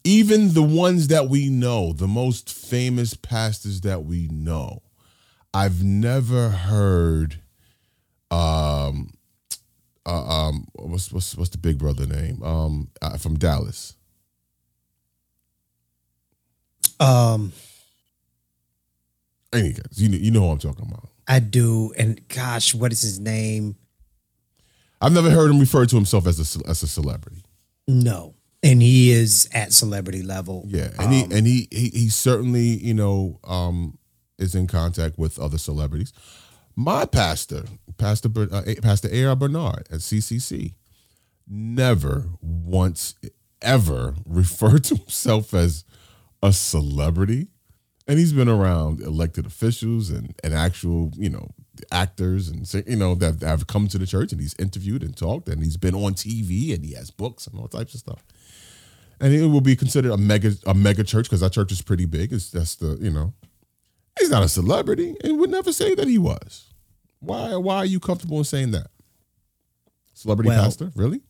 Speaker 1: even the ones that we know, the most famous pastors that we know. I've never heard um uh, um what's what's what's the big brother name? Um uh, from Dallas.
Speaker 3: Um,
Speaker 1: Any guys, you know, you know who I'm talking about.
Speaker 3: I do, and gosh, what is his name?
Speaker 1: I've never heard him refer to himself as a as a celebrity.
Speaker 3: No, and he is at celebrity level.
Speaker 1: Yeah, and he and he, he he certainly you know um is in contact with other celebrities. My pastor, Pastor uh, Pastor A.R. Bernard at CCC, never once ever referred to himself as a celebrity, and he's been around elected officials and and actual you know actors and you know that have come to the church and he's interviewed and talked and he's been on TV and he has books and all types of stuff and it will be considered a mega a mega church because that church is pretty big. It's that's the you know, he's not a celebrity and would never say that he was. Why why are you comfortable in saying that? Celebrity
Speaker 3: Well-
Speaker 1: pastor, really?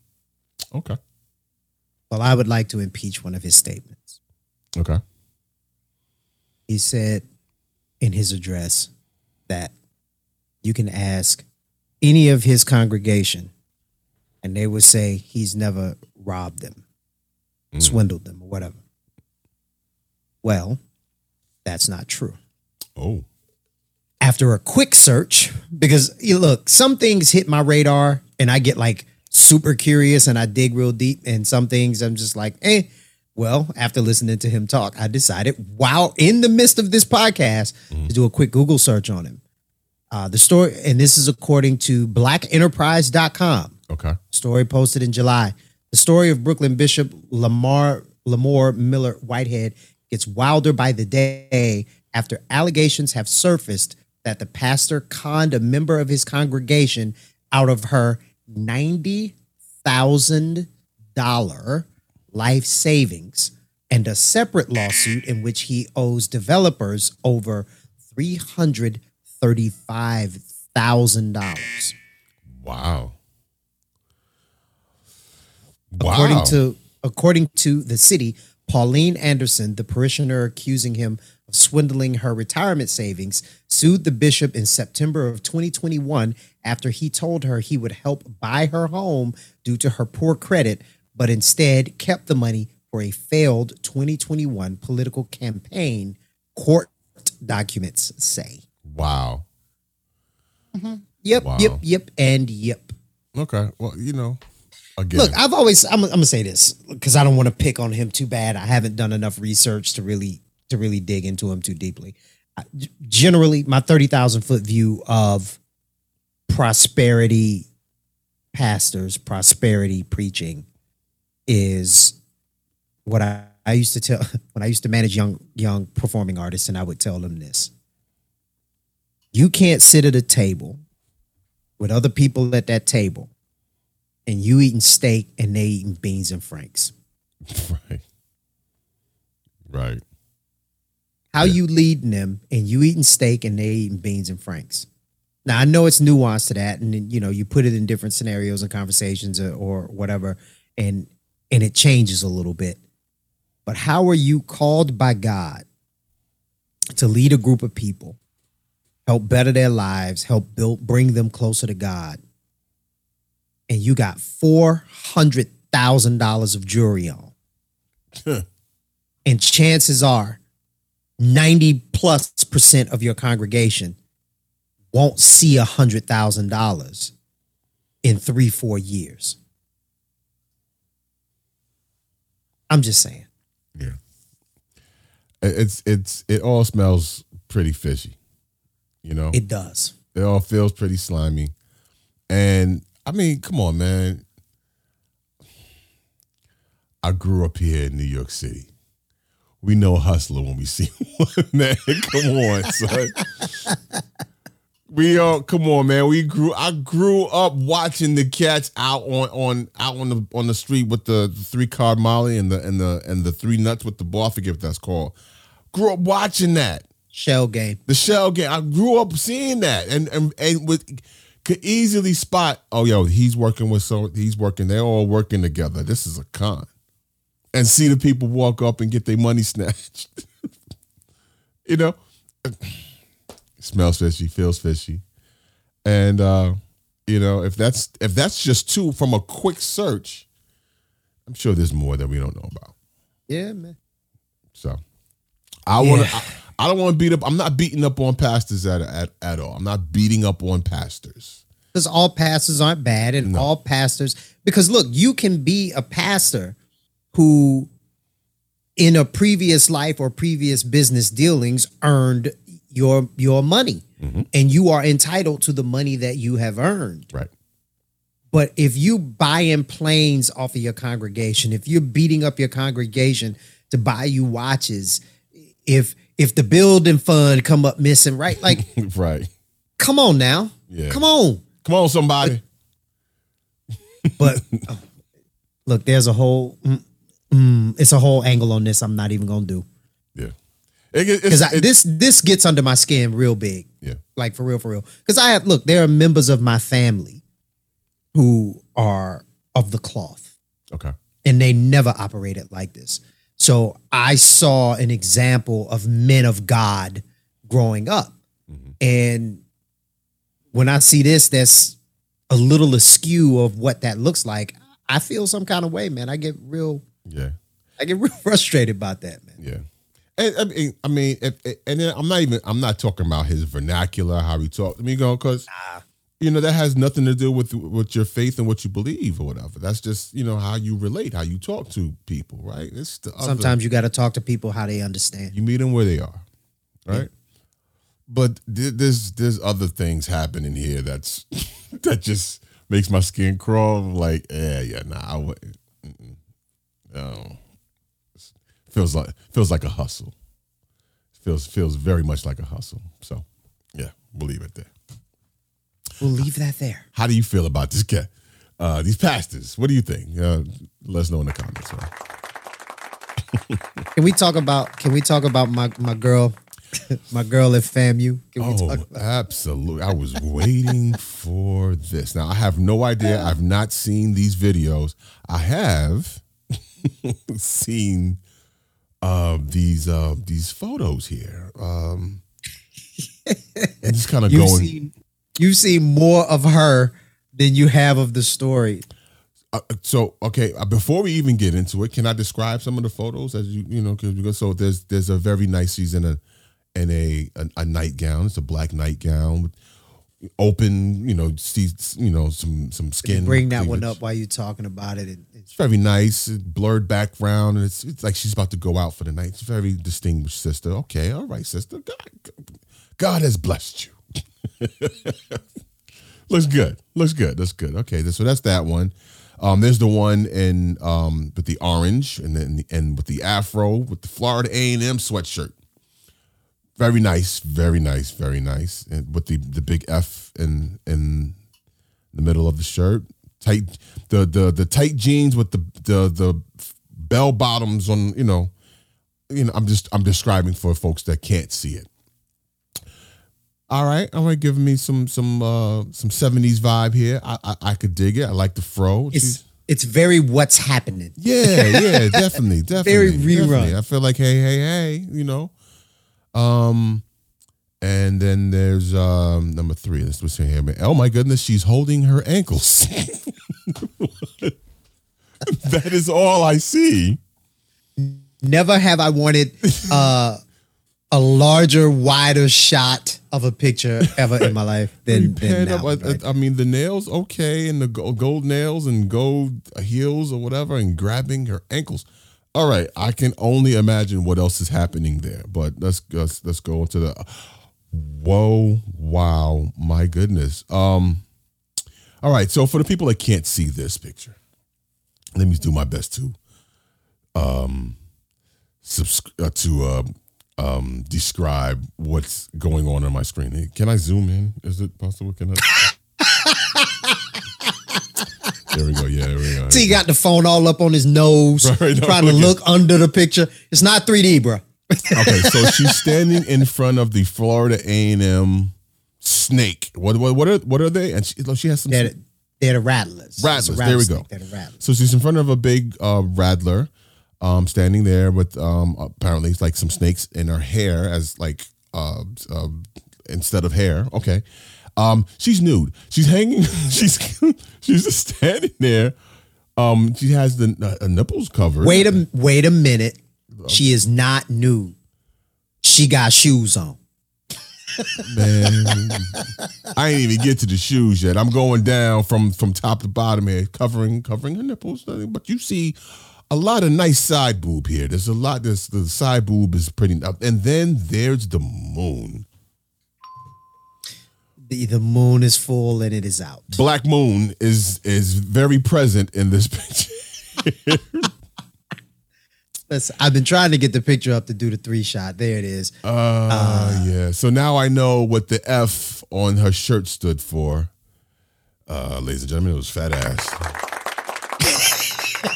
Speaker 1: Okay,
Speaker 3: Well, I would like to impeach one of his statements.
Speaker 1: okay.
Speaker 3: He said in his address that you can ask any of his congregation, and they would say he's never robbed them, swindled them, or whatever. Well, that's not true.
Speaker 1: Oh,
Speaker 3: after a quick search, because you look, some things hit my radar and I get like super curious and I dig real deep, and some things I'm just like, eh. Well, after listening to him talk, I decided while in the midst of this podcast to do a quick Google search on him. Uh, the story, and this is according to blackenterprise.com.
Speaker 1: Okay.
Speaker 3: Story posted in July. The story of Brooklyn Bishop Lamar Lamore Miller Whitehead gets wilder by the day after allegations have surfaced that the pastor conned a member of his congregation out of her ninety thousand dollar life savings and a separate lawsuit in which he owes developers over three hundred thirty-five thousand dollars.
Speaker 1: wow. Wow.
Speaker 3: According to according to the city, Pauline Anderson, the parishioner accusing him of swindling her retirement savings, sued the bishop in September of 2021 after he told her he would help buy her home due to her poor credit, but instead kept the money for a failed 2021 political campaign, court documents say.
Speaker 1: Wow. Mm-hmm.
Speaker 3: Yep,
Speaker 1: Wow.
Speaker 3: yep, yep, and yep.
Speaker 1: Okay. Well, you know, again,
Speaker 3: Look, I've always I'm, I'm gonna say this because I don't want to pick on him too bad. I haven't done enough research to really to to really dig into him too deeply. I- Generally, my thirty thousand foot view of prosperity pastors, prosperity preaching, is what I, I used to tell [laughs] when I used to manage young young performing artists, and I would tell them this: you can't sit at a table with other people at that table, and you eating steak and they eating beans and franks. [laughs]
Speaker 1: Right. Right.
Speaker 3: How you leading them and you eating steak and they eating beans and franks. Now I know it's nuanced to that, and you know you put it in different scenarios and conversations or, or whatever, and and it changes a little bit. But how are you called by God to lead a group of people, help better their lives, help build, bring them closer to God, and you got four hundred thousand dollars of jewelry on, and chances are 90 plus percent of your congregation won't see a hundred thousand dollars in three, four years. I'm just saying.
Speaker 1: Yeah. It's it's it all smells pretty fishy. You know?
Speaker 3: It does.
Speaker 1: It all feels pretty slimy. And I mean, come on, man. I grew up here in New York City. We know a hustler when we [laughs] see one, man. Come on, son. [laughs] We all come on, man. We grew. I grew up watching the cats out on on out on the on the street with the, three card Molly and the and the and the three nuts with the ball. I forget what that's called. Grew up watching that
Speaker 3: Shell game.
Speaker 1: the shell game. I grew up seeing that, and and and with could easily spot. Oh, yo, he's working with so he's working. They're all working together. This is a con, and see the people walk up and get their money snatched. [laughs] you know, smells fishy, feels fishy, and uh, you know if that's if that's just two from a quick search, I'm sure there's more that we don't know about.
Speaker 3: Yeah, man.
Speaker 1: So I want to.
Speaker 3: Yeah.
Speaker 1: I, I don't want to beat up. I'm not beating up on pastors at, at at all. I'm not beating up on pastors.
Speaker 3: Because all pastors aren't bad, and all pastors, because look, you can be a pastor who, in a previous life or previous business dealings, earned your your money, and you are entitled to the money that you have earned.
Speaker 1: Right.
Speaker 3: But if you buying planes off of your congregation, if you're beating up your congregation to buy you watches, if if the building fund come up missing, right? Like, [laughs]
Speaker 1: right.
Speaker 3: come on now,
Speaker 1: Yeah.
Speaker 3: come on.
Speaker 1: Come on, somebody.
Speaker 3: But oh, look, there's a whole mm, mm, it's a whole angle on this. I'm not even gonna do
Speaker 1: Yeah. It, it,
Speaker 3: because
Speaker 1: it-
Speaker 3: this this gets under my skin real big.
Speaker 1: Yeah.
Speaker 3: like for real, for real. Because I have look, there are members of my family who are of the cloth.
Speaker 1: Okay.
Speaker 3: and they never operated like this. So I saw an example of men of God growing up. And when I see this, that's a little askew of what that looks like. I feel some kind of way, man. I get real,
Speaker 1: Yeah.
Speaker 3: I get real [laughs] frustrated about that, man.
Speaker 1: Yeah. And, I mean, I mean, if, and then I'm not even. I'm not talking about his vernacular, how he talks. I mean, go because you know that has nothing to do with with your faith and what you believe or whatever. That's just you know how you relate, how you talk to people, right? It's the other-
Speaker 3: Sometimes you got to talk to people how they understand.
Speaker 1: you meet them where they are, right? But th- there's there's other things happening here that's [laughs] that just makes my skin crawl. Like, yeah, yeah, nah, I wouldn't. No, feels like feels like a hustle. Feels feels very much like a hustle. So, yeah, we'll leave it there.
Speaker 3: We'll leave that there.
Speaker 1: How do you feel about this guy? Uh, these pastors. What do you think? Uh, let us know in the comments. right?
Speaker 3: Can we talk about? Can we talk about my my girl, [laughs] my girl at FAMU? Can we
Speaker 1: Oh,
Speaker 3: talk about?
Speaker 1: absolutely. I was waiting for this. Now, I have no idea. I've not seen these videos. I have [laughs] seen uh, these uh, these photos here. Um, and just kind of going.
Speaker 3: seen you've seen more of her than you have of the story.
Speaker 1: Uh, so okay, uh, before we even get into it, can I describe some of the photos as you you know? Because so there's there's a very nice she's in a in a a, a nightgown. It's a black nightgown with open. You know, see you know some some skin.
Speaker 3: Bring that one up while you're talking about it nice.
Speaker 1: very nice, blurred background, and it's, it's like she's about to go out for the night. It's a very distinguished sister. Okay, all right, sister. God, God has blessed you. [laughs] Looks good. Looks good. That's good. Okay, so that's that one. Um, there's the one in um, with the orange and then and with the afro with the Florida A and M sweatshirt. Very nice, very nice, very nice. And with the the big F in in the middle of the shirt, tight the the the tight jeans with the the the bell bottoms on. You know, you know. I'm just I'm describing for folks that can't see it. All right, all right, giving me some some uh some 70s vibe here. I I, I could dig it. I like the fro.
Speaker 3: It's
Speaker 1: She's-
Speaker 3: it's very what's happening.
Speaker 1: yeah, yeah, definitely, [laughs] definitely.
Speaker 3: Very rerun.
Speaker 1: definitely. I feel like hey, hey, hey, you know. Um, and then there's um number three. Let's what's here. Oh my goodness, she's holding her ankles. [laughs] that is all I see.
Speaker 3: Never have I wanted uh, a larger, wider shot of a picture ever in my life than, than that
Speaker 1: up, I,
Speaker 3: right?
Speaker 1: I mean, the nails okay, and the gold nails and gold heels or whatever, and grabbing her ankles. All right, I can only imagine what else is happening there. But let's let's, let's go into the. Whoa! Wow! My goodness. Um. All right, so for the people that can't see this picture, let me do my best to, um, subs- uh, to uh, um describe what's going on on my screen. Can I zoom in? Is it possible? Can I? [laughs] there we go. Yeah, there we go.
Speaker 3: He got the phone all up on his nose, [laughs]
Speaker 1: Right, no,
Speaker 3: trying to
Speaker 1: look
Speaker 3: look under the picture. It's not 3D, bro.
Speaker 1: okay, so [laughs] she's standing in front of the Florida A and M snake. What what what are what are they? And she, she has some
Speaker 3: They're, they're the rattlers. It's a
Speaker 1: rattlers. There we go.
Speaker 3: rattlesnake. They're the rattlers.
Speaker 1: So she's in front of a big uh, rattler, um, standing there with um, apparently it's like some snakes in her hair as like uh, uh, instead of hair. Okay, um, she's nude. She's hanging. [laughs] She's she's just standing there. Um, she has the uh, nipples covered.
Speaker 3: Wait a wait a minute. She is not nude. She got shoes on.
Speaker 1: man. I ain't even get to the shoes yet. I'm going down from from top to bottom here, covering covering her nipples. But you see a lot of nice side boob here. There's a lot. This the side boob is pretty. And then there's the moon.
Speaker 3: The, the moon is full and it is out.
Speaker 1: Black moon is is very present in this [laughs] picture.
Speaker 3: Listen, I've been trying to get the picture up to do the three shot. There it is.
Speaker 1: Uh, yeah. So now I know what the F on her shirt stood for. Uh, ladies and gentlemen, it was fat ass. [laughs]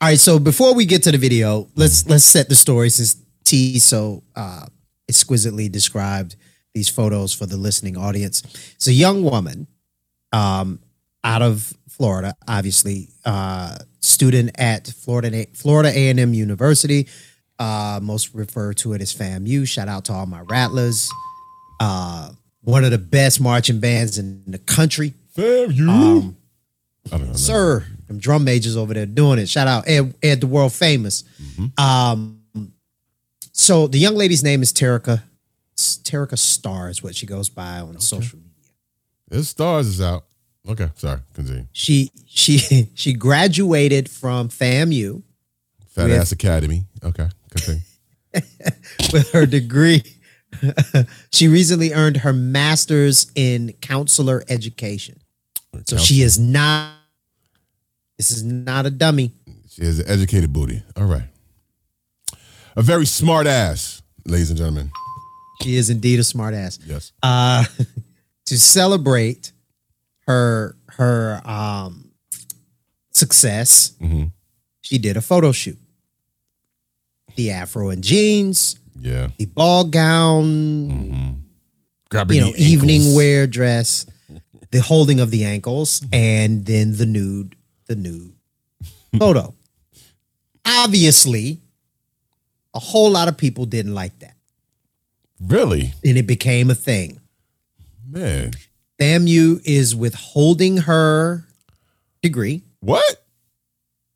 Speaker 3: All right, so before we get to the video, let's let's set the story since T so uh, exquisitely described these photos for the listening audience. It's a young woman um, out of Florida, obviously, uh, student at Florida Florida A and M University. Uh, most refer to it as FAMU. Shout out to all my rattlers. Uh, one of the best marching bands in the country.
Speaker 1: FAMU.
Speaker 3: Um,
Speaker 1: I don't
Speaker 3: sir. Them drum majors over there doing it. Shout out Ed, Ed the world famous. Um, so the young lady's name is Terica. Terica Star is what she goes by on social media.
Speaker 1: His stars is out. Okay, sorry. Continue.
Speaker 3: She she [laughs] she graduated from FAMU
Speaker 1: Fat
Speaker 3: With-
Speaker 1: Ass Academy. Okay, continue. [laughs]
Speaker 3: with her degree. [laughs] she recently earned her master's in counselor education. So she is not. This is not a dummy.
Speaker 1: She has an educated booty. All right. A very smart ass, ladies and gentlemen.
Speaker 3: She is indeed a smart ass.
Speaker 1: Yes.
Speaker 3: uh, [laughs] to celebrate her her um, success,
Speaker 1: Mhm.
Speaker 3: she did a photo shoot. The afro and jeans,
Speaker 1: Yeah.
Speaker 3: the ball gown,
Speaker 1: Grabbing
Speaker 3: you know,
Speaker 1: the
Speaker 3: evening wear dress, [laughs] the holding of the ankles, and then the nude, the nude photo. [laughs] Obviously, a whole lot of people didn't like that,
Speaker 1: Really?
Speaker 3: and it became a thing.
Speaker 1: Man.
Speaker 3: FAMU is withholding her degree.
Speaker 1: What?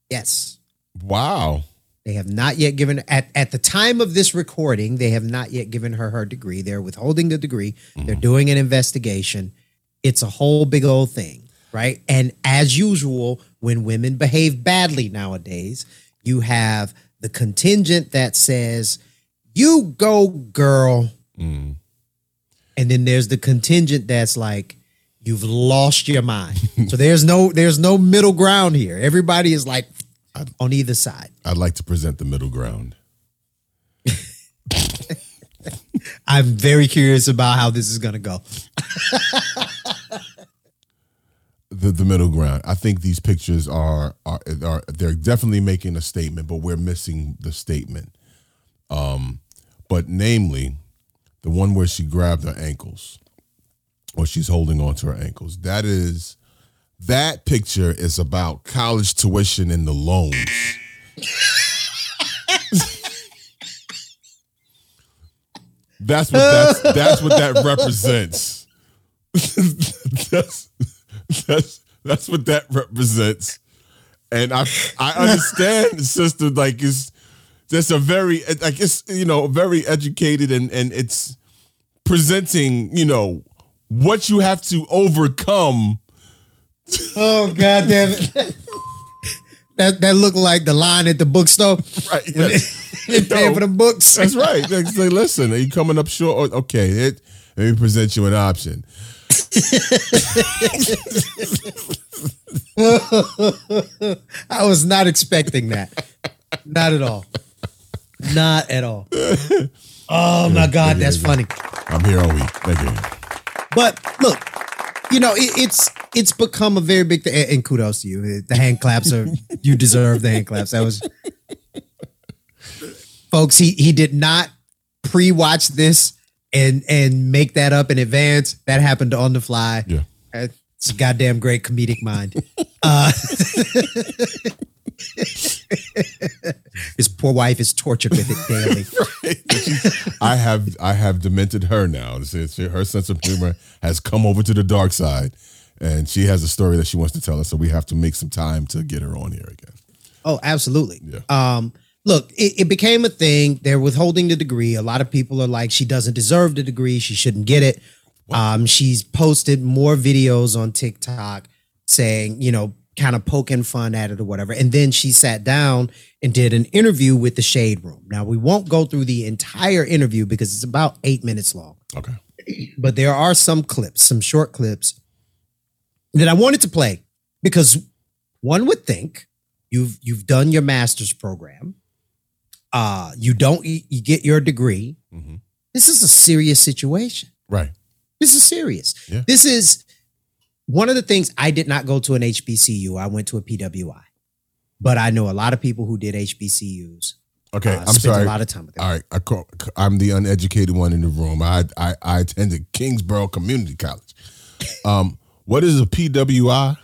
Speaker 3: Yes.
Speaker 1: Wow.
Speaker 3: They have not yet given at at the time of this recording, they have not yet given her her degree. They're withholding the degree. They're mm-hmm. doing an investigation. It's a whole big old thing. right? And as usual, when women behave badly nowadays, you have the contingent that says, "You go, girl,"
Speaker 1: Mm.
Speaker 3: and then there's the contingent that's like, "You've lost your mind." so there's no there's no middle ground here. Everybody is like on either side.
Speaker 1: I'd like to present the middle ground. [laughs]
Speaker 3: I'm very curious about how this is going to go. [laughs]
Speaker 1: the the middle ground. I think these pictures are are are they're definitely making a statement, but we're missing the statement. Um, but namely, the one where she grabbed her ankles, or she's holding on to her ankles. That is that picture is about college tuition and the loans. that's what that's that's what that represents. [laughs] that's [laughs] that's that's what that represents. And I I understand, [laughs] sister, like it's that's a very like it's you know very educated and and it's presenting you know what you have to overcome.
Speaker 3: Oh god damn it. [laughs] that that looked like the line at the bookstore.
Speaker 1: Right.
Speaker 3: They paying for the books.
Speaker 1: That's right. They say, listen, are you coming up short? Okay, it, let me present you an option. [laughs]
Speaker 3: I was not expecting that. Not at all. Not at all. Oh my God, that's funny.
Speaker 1: I'm here all week. Thank you.
Speaker 3: But look, you know, it, it's it's become a very big thing. And kudos to you. The hand claps are you deserve the hand claps. That was folks, he he did not pre-watch this and and make that up in advance. That happened on the fly.
Speaker 1: Yeah.
Speaker 3: It's a goddamn great comedic mind. [laughs] Uh, [laughs] his poor wife is tortured with it daily. [laughs]
Speaker 1: I have I have demented her now. It's- it's- Her sense of humor has come over to the dark side, and she has a story that she wants to tell us. So we have to make some time to get her on here again.
Speaker 3: Oh, absolutely.
Speaker 1: Yeah.
Speaker 3: Um, look, it, it became a thing. They're withholding the degree. A lot of people are like, she doesn't deserve the degree. She shouldn't get it. Um, she's posted more videos on TikTok saying, you know, kind of poking fun at it or whatever. And then she sat down and did an interview with the Shade Room. Now, we won't go through the entire interview because it's about eight minutes long.
Speaker 1: Okay. [clears throat]
Speaker 3: But there are some clips, some short clips that I wanted to play because one would think you've you've done your master's program, uh, you don't you, get your degree. This is a serious situation.
Speaker 1: Right.
Speaker 3: This is serious.
Speaker 1: Yeah.
Speaker 3: This is one of the things I did not go to an HBCU. I went to a PWI. But I know a lot of people who did HBCUs.
Speaker 1: Okay,
Speaker 3: uh,
Speaker 1: I'm
Speaker 3: spent
Speaker 1: sorry.
Speaker 3: A lot of time with them.
Speaker 1: All right, I call, I'm the uneducated one in the room. I I, I attended Kingsborough Community College. Um, what is a PWI?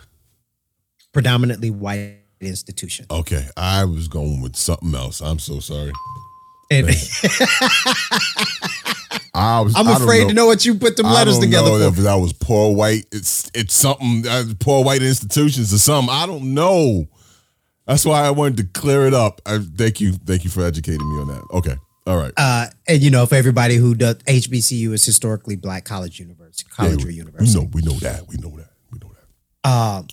Speaker 3: Predominantly white institution.
Speaker 1: Okay, I was going with something else. I'm so sorry.
Speaker 3: And
Speaker 1: I was. [laughs]
Speaker 3: I'm
Speaker 1: I
Speaker 3: afraid to know what you put them letters together
Speaker 1: know
Speaker 3: for.
Speaker 1: if that was poor white. It's it's something uh, poor white institutions or something. I don't know. That's why I wanted to clear it up. I, thank you, thank you for educating me on that. Okay, all right.
Speaker 3: Uh, and you know, for everybody who does HBCU is historically black college university, college
Speaker 1: Yeah,
Speaker 3: or
Speaker 1: we-
Speaker 3: university.
Speaker 1: We know, that. we know that. We know that.
Speaker 3: Um,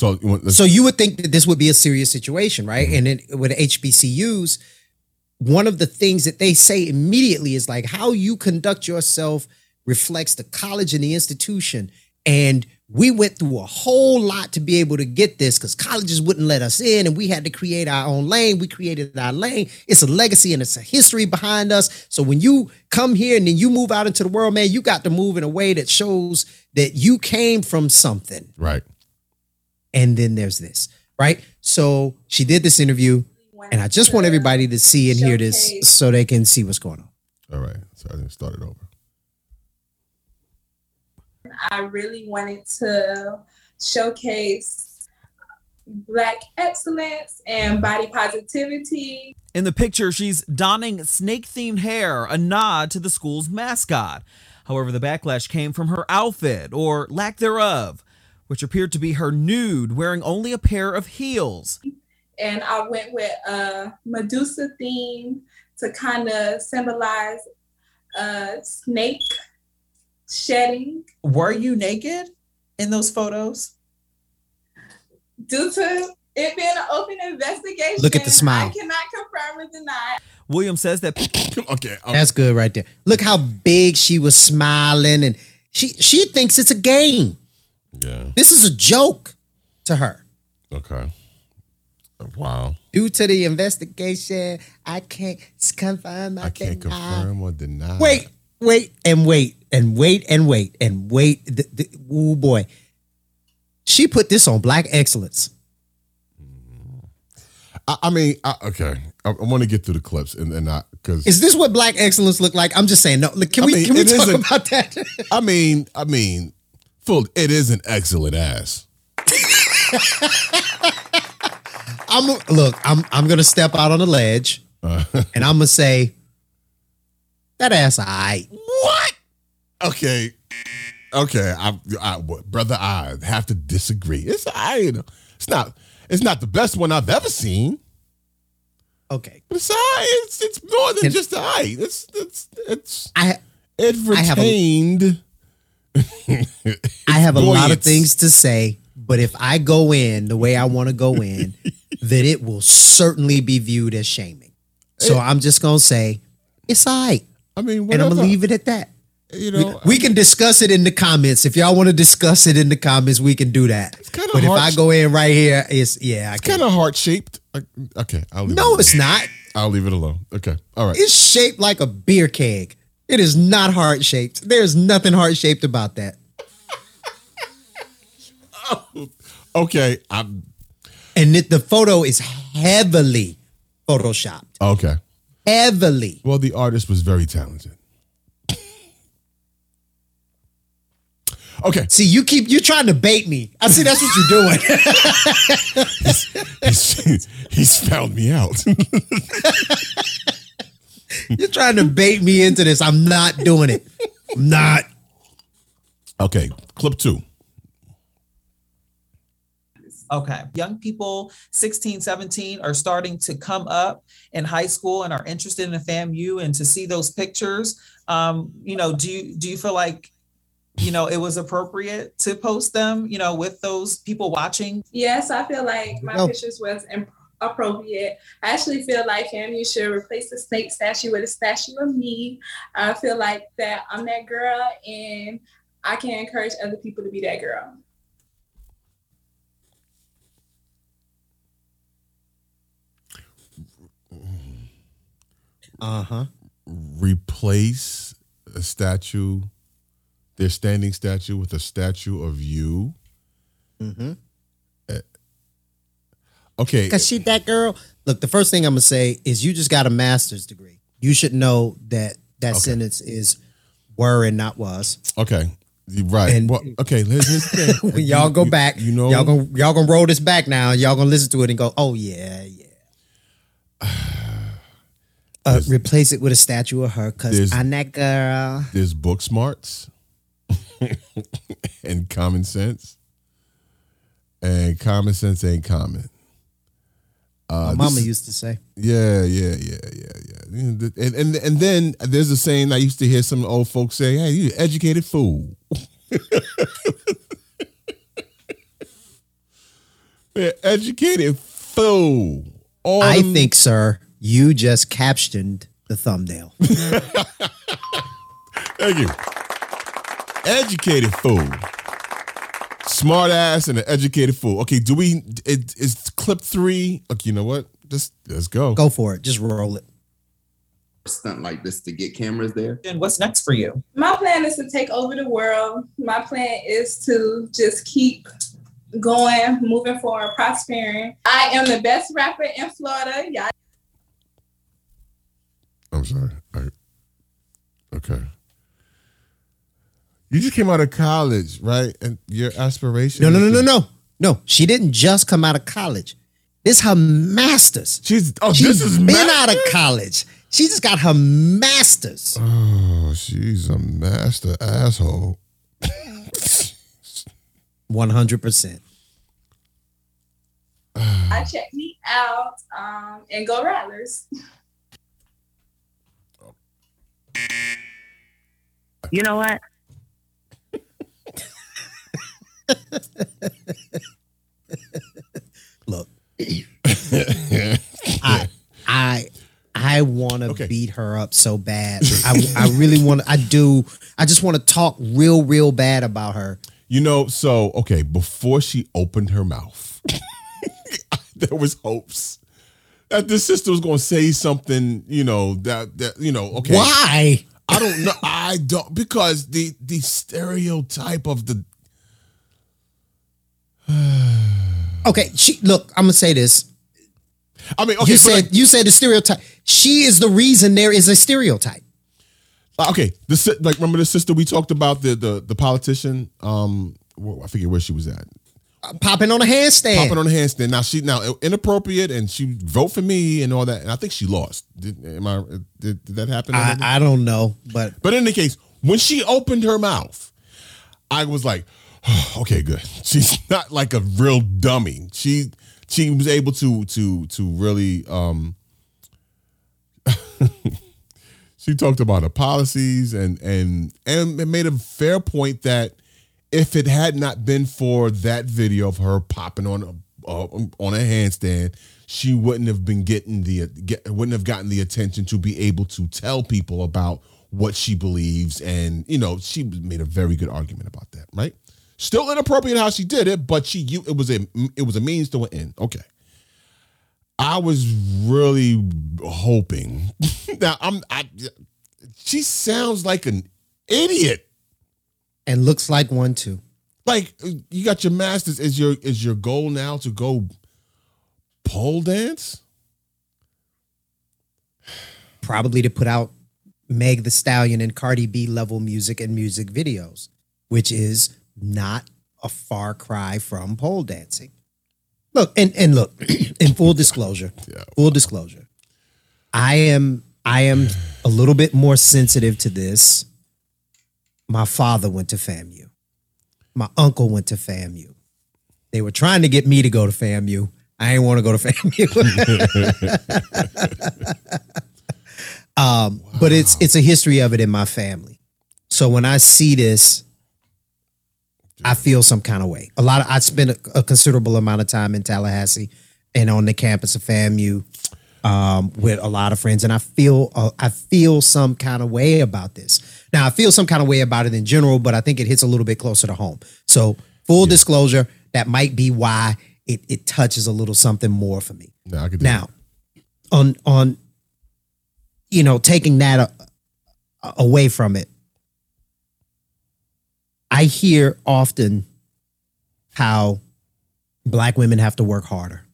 Speaker 1: So, you
Speaker 3: so you would think that this would be a serious situation, right?
Speaker 1: Mm-hmm.
Speaker 3: And then with HBCUs, one of the things that they say immediately is like how you conduct yourself reflects the college and the institution. And we went through a whole lot to be able to get this because colleges wouldn't let us in and we had to create our own lane. We created our lane. It's a legacy and it's a history behind us. So when you come here and then you move out into the world, man, you got to move in a way that shows that you came from something
Speaker 1: right.
Speaker 3: And then there's this, right? So she did this interview, and I just want everybody to see and hear this so they can see what's going on.
Speaker 1: All right. So I didn't start it over.
Speaker 14: I really wanted to showcase Black excellence and body positivity.
Speaker 15: In the picture, she's donning snake themed hair, a nod to the school's mascot. However, the backlash came from her outfit, or lack thereof, which appeared to be her nude, wearing only a pair of heels.
Speaker 14: And I went with a Medusa theme to kind of symbolize a snake shedding.
Speaker 16: Were you naked in those photos?
Speaker 14: due to it being an open investigation,
Speaker 3: Look at the smile.
Speaker 14: I cannot confirm or deny.
Speaker 15: Williams says that [coughs]
Speaker 1: okay,
Speaker 3: That's good right there. Look how big she was smiling, and she she thinks it's a game.
Speaker 1: Yeah.
Speaker 3: This is a joke to her.
Speaker 1: Okay. Wow.
Speaker 3: Due to the investigation, I can't confirm.
Speaker 1: I can't confirm or deny.
Speaker 3: Wait, wait, and wait, and wait, and wait, and wait. The, the, oh boy, she put this on Black Excellence.
Speaker 1: I, I mean, I, okay. I, I want to get through the clips and and not because
Speaker 3: Is this what Black Excellence look like? I'm just saying. No, look, can
Speaker 1: I
Speaker 3: we
Speaker 1: mean,
Speaker 3: can we talk about that?
Speaker 1: I mean, I mean, full. It is an excellent ass. [laughs]
Speaker 3: I'm look. I'm I'm gonna step out on the ledge,
Speaker 1: Uh, [laughs]
Speaker 3: and I'm gonna say that ass. I
Speaker 1: what? Okay. Okay, I, I, what- brother, I have to disagree. It's I, you know, it's not, it's not the best one I've ever seen.
Speaker 3: Okay,
Speaker 1: but it's I, it's it's more than
Speaker 3: Can-
Speaker 1: just I. It's it's it's
Speaker 3: I
Speaker 1: it
Speaker 3: a-
Speaker 1: retained.
Speaker 3: I have a lot of things to say, but if I go in the way I want to go in, [laughs] then it will certainly be viewed as shaming. So I'm just gonna say it's all right.
Speaker 1: I mean,
Speaker 3: and I'm gonna leave it at that.
Speaker 1: You know,
Speaker 3: we, we can discuss it in the comments. If y'all want to discuss it in the comments, we can do that.
Speaker 1: kinda
Speaker 3: But if I go in right here, it's yeah, I
Speaker 1: It's kind of heart shaped. Okay, I'll leave it
Speaker 3: No,
Speaker 1: alone.
Speaker 3: it's not.
Speaker 1: I'll leave it alone. Okay, all right.
Speaker 3: It's shaped like a beer keg. It is not heart shaped. There's nothing heart shaped about that. [laughs]
Speaker 1: Okay, I'm
Speaker 3: And it, the photo is heavily photoshopped.
Speaker 1: okay.
Speaker 3: Heavily.
Speaker 1: Well, the artist was very talented. Okay.
Speaker 3: See, you keep you trying to bait me. I see that's what you're doing. [laughs]
Speaker 1: he's, he's found me out. [laughs]
Speaker 3: you're trying to bait me into this. I'm not doing it. I'm not.
Speaker 1: okay, clip two.
Speaker 16: Okay. Young people 16, 17 are starting to come up in high school and are interested in the FAMU and to see those pictures. Um, you know, do you do you feel like you know it was appropriate to post them, you know, with those people watching?
Speaker 14: Yes, I feel like my
Speaker 16: No.
Speaker 14: pictures was imp- appropriate. I actually feel like him. You should replace the snake statue with a statue of me. I feel like that I'm that girl, and I can encourage other people to be that girl.
Speaker 3: Uh huh.
Speaker 1: Replace a statue, their standing statue, with a statue of you.
Speaker 3: Mm-hmm.
Speaker 1: Okay.
Speaker 3: Cause she that girl. Look, the first thing I'm gonna say is you just got a master's degree. You should know that that sentence is were and not was.
Speaker 1: Okay. Right.
Speaker 3: And-
Speaker 1: well, okay. Here's, here's the thing. [laughs]
Speaker 3: When y'all go back,
Speaker 1: You know,
Speaker 3: y'all gonna y'all gonna roll this back now. Y'all gonna listen to it and go, oh yeah, yeah. [sighs] Uh, replace it with a statue of her, cause
Speaker 1: There's-
Speaker 3: I'm that girl.
Speaker 1: there's book smarts [laughs] and common sense, and common sense ain't common. Uh,
Speaker 3: My mama
Speaker 1: this-
Speaker 3: used to say.
Speaker 1: Yeah, yeah, yeah, yeah, yeah. And, and and then there's a saying I used to hear some old folks say, "Hey, you educated fool." [laughs] Educated fool. All
Speaker 3: I
Speaker 1: them-
Speaker 3: think, sir, you just captioned the thumbnail. [laughs]
Speaker 1: Thank you. Educated fool. Smart ass and an educated fool. Okay, do we it is clip three? Okay, you know what? Just let's go.
Speaker 3: Go for it. Just roll it.
Speaker 17: stunt like this to get cameras there.
Speaker 16: And what's next for you?
Speaker 14: My plan is to take over the world. My plan is to just keep going, moving forward, prospering. I am the best rapper in Florida. Y'all
Speaker 1: I'm sorry. I, okay. You just came out of college, right? And your aspiration.
Speaker 3: No, no, no, no, no. No, she didn't just come out of college. This her master's.
Speaker 1: She's oh,
Speaker 3: She's
Speaker 1: this is
Speaker 3: been
Speaker 1: master's?
Speaker 3: out of college. She just got her master's.
Speaker 1: Oh, she's a master asshole.
Speaker 3: One hundred percent.
Speaker 14: I check me out um, and go Rattlers.
Speaker 18: You know what?
Speaker 3: Look, [laughs] I, I, I want to okay. beat her up so bad. I, I really want. I do. I just want to talk real, real bad about her.
Speaker 1: You know. So okay, before she opened her mouth, [laughs] there was hopes that this sister was going to say something. You know that that you know. Okay,
Speaker 3: why?
Speaker 1: I don't know. I don't because the the stereotype of the [sighs]
Speaker 3: Okay, she look. I'm gonna say this.
Speaker 1: I mean, okay,
Speaker 3: you said
Speaker 1: like-
Speaker 3: you said the stereotype. She is the reason there is a stereotype.
Speaker 1: Uh, okay, the si- like remember the sister we talked about the the the politician. Um, I forget where she was at.
Speaker 3: Popping on a handstand.
Speaker 1: Popping on a handstand. Now she now inappropriate, and she vote for me and all that. And I think she lost. Did, am I? Did, did that happen?
Speaker 3: I, I don't know, but
Speaker 1: But in any case, when she opened her mouth, I was like, [sighs] okay, good. [laughs] She's not like a real dummy. She she was able to to to really um [laughs] she talked about her policies and and and made a fair point that if it had not been for that video of her popping on a uh, on a handstand, she wouldn't have been getting the get, wouldn't have gotten the attention to be able to tell people about what she believes, and you know she made a very good argument about that. Right? Still inappropriate how she did it, but she you it was a it was a means to an end. Okay. I was really hoping. [laughs] now I'm I she sounds like an idiot.
Speaker 3: and looks like one too.
Speaker 1: Like you got your masters. Is your is your goal now to go pole dance?
Speaker 3: Probably to put out Meg the Stallion and Cardi B level music and music videos, which is not a far cry from pole dancing. Look, and and look, [clears throat] in full disclosure, yeah, full disclosure, I am I am a little bit more sensitive to this. My father went to FAMU. My uncle went to FAMU. They were trying to get me to go to FAMU. I didn't want to go to [laughs] FAMU. [laughs] um, but it's it's a history of it in my family. So when I see this, I feel some kind of way. A lot of I spent a, a considerable amount of time in Tallahassee and on the campus of FAMU um, with a lot of friends, and I feel uh, I feel some kind of way about this. Now I feel some kind of way about it in general, but I think it hits a little bit closer to home. So full disclosure, that might be why it it touches a little something more for me.
Speaker 1: No, I could
Speaker 3: Now, on on you know taking that uh, away from it, I hear often how black women have to work harder,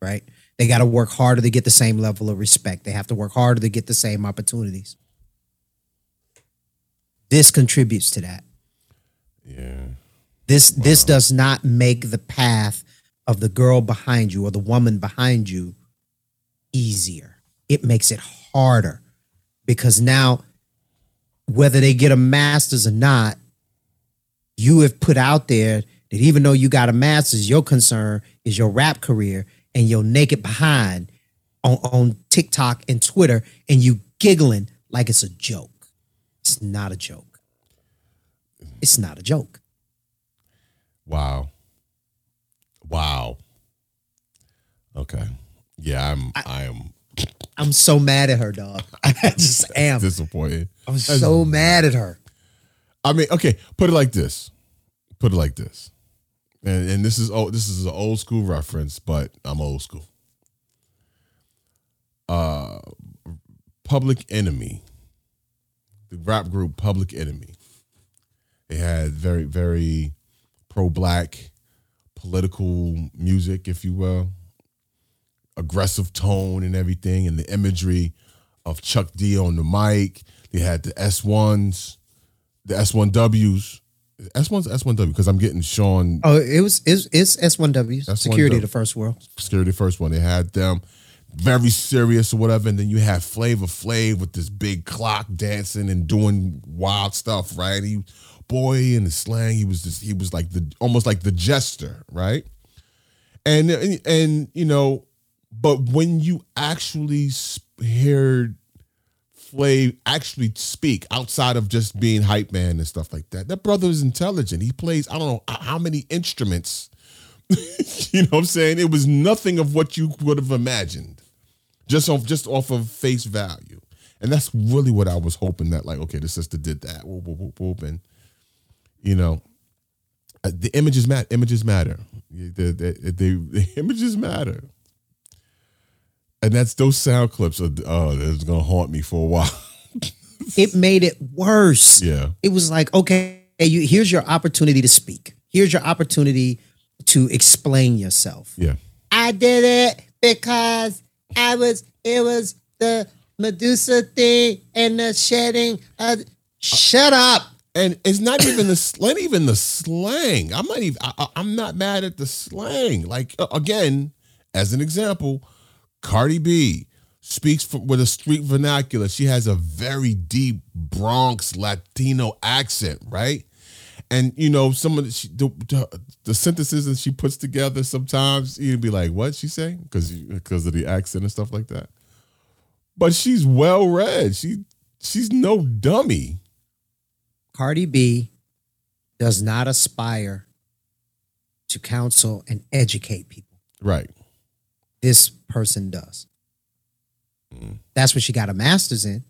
Speaker 3: right? They got to work harder to get the same level of respect. They have to work harder to get the same opportunities. This contributes to that.
Speaker 1: Yeah.
Speaker 3: This this does not make the path of the girl behind you or the woman behind you easier. It makes it harder because now whether they get a master's or not, you have put out there that even though you got a master's, your concern is your rap career and your naked behind on, on TikTok and Twitter, and you giggling like it's a joke. It's not a joke. It's not a joke.
Speaker 1: Wow. Wow. Okay. Yeah, I'm I, am
Speaker 3: I'm so mad at her, dog. [laughs] I just [laughs] am.
Speaker 1: disappointed.
Speaker 3: I'm so mad at her.
Speaker 1: I mean, okay, put it like this. Put it like this. And and this is oh this is an old school reference, but I'm old school. Uh Public Enemy. The rap group Public Enemy. They had very, very pro-black political music, if you will. Aggressive tone and everything, and the imagery of Chuck D on the mic. They had the S1s, the S1Ws. S1's S1W because I'm getting Sean
Speaker 3: Oh, it was it's, it's S1W
Speaker 1: S1W.
Speaker 3: security the first world.
Speaker 1: Security first one. They had them very serious or whatever, and then you have Flavor Flav with this big clock dancing and doing wild stuff, right? He boy in the slang, he was just he was like the almost like the jester, right? And and, and you know, but when you actually heard Flav actually speak outside of just being hype man and stuff like that, that brother is intelligent. He plays I don't know how many instruments [laughs] you know what I'm saying? It was nothing of what you would have imagined. just off just off of face value. And that's really what I was hoping that like, okay, the sister did that. Whoop, whoop, whoop, whoop, and you know, uh, the images matter. Images matter. The, the, the, the [laughs] images matter. And that's those sound clips are oh, that's gonna haunt me for a while. [laughs]
Speaker 3: it made it worse.
Speaker 1: Yeah.
Speaker 3: It was like, okay, you here's your opportunity to speak. Here's your opportunity to explain yourself.
Speaker 1: Yeah.
Speaker 3: I did it because I was it was the Medusa thing and the shedding. Of, shut up.
Speaker 1: And it's not even the not even the slang. I'm not even. I, I- I'm not mad at the slang. Like uh, again, as an example, Cardi B speaks from, with a street vernacular. She has a very deep Bronx Latino accent, right? And you know some of the, she, the, the, the sentences that she puts together. Sometimes you'd be like, "What she saying?" Because because of the accent and stuff like that. But she's well read. She she's no dummy.
Speaker 3: Cardi B does not aspire to counsel and educate people.
Speaker 1: Right.
Speaker 3: This person does. That's what she got a master's in.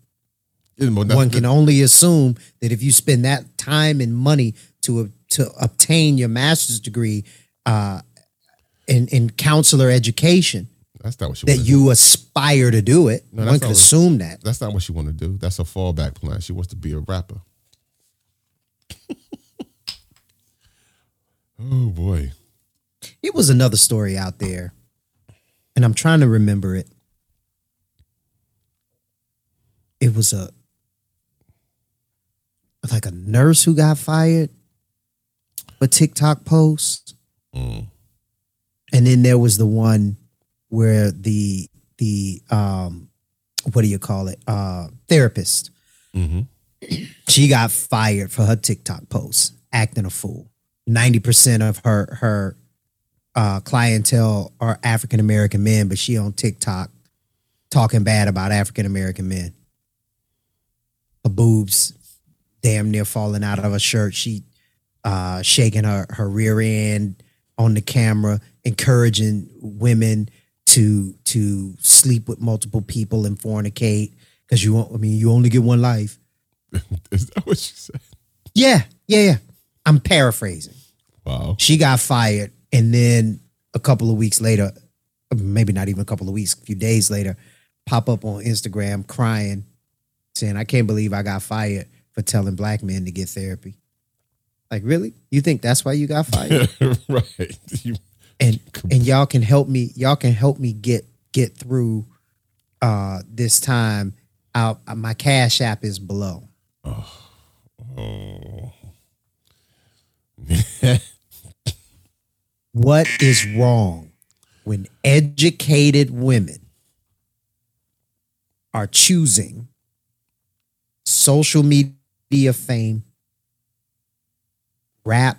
Speaker 3: One can only assume that if you spend that time and money to to obtain your master's degree uh, in in counselor education,
Speaker 1: That's not what she
Speaker 3: that you aspire to do it.
Speaker 1: No,
Speaker 3: One could
Speaker 1: not what-
Speaker 3: assume that.
Speaker 1: That's not what she want to do. That's a fallback plan. She wants to be a rapper. [laughs] oh boy.
Speaker 3: It was another story out there, and I'm trying to remember it. It was a like a nurse who got fired for TikTok posts,
Speaker 1: Mm.
Speaker 3: and then there was the one where the the um what do you call it uh therapist
Speaker 1: Mm-hmm.
Speaker 3: she got fired for her TikTok posts, acting a fool. Ninety percent of her her uh, clientele are African American men, but she on TikTok talking bad about African American men. Her boobs damn near falling out of her shirt. She uh, shaking her her rear end on the camera, encouraging women to to sleep with multiple people and fornicate because you. won't- I mean, you only get one life. [laughs]
Speaker 1: Is that what she said?
Speaker 3: Yeah, yeah, yeah. I'm paraphrasing.
Speaker 1: Wow.
Speaker 3: She got fired, and then a couple of weeks later, maybe not even a couple of weeks, a few days later, pop up on Instagram crying, saying, "I can't believe I got fired for telling black men to get therapy." Like, really? You think that's why you got fired? [laughs]
Speaker 1: right. [laughs] You-
Speaker 3: and and y'all can help me. Y'all can help me get get through uh this time. Out, my cash app is below.
Speaker 1: oh. [laughs]
Speaker 3: What is wrong when educated women are choosing social media fame, rap?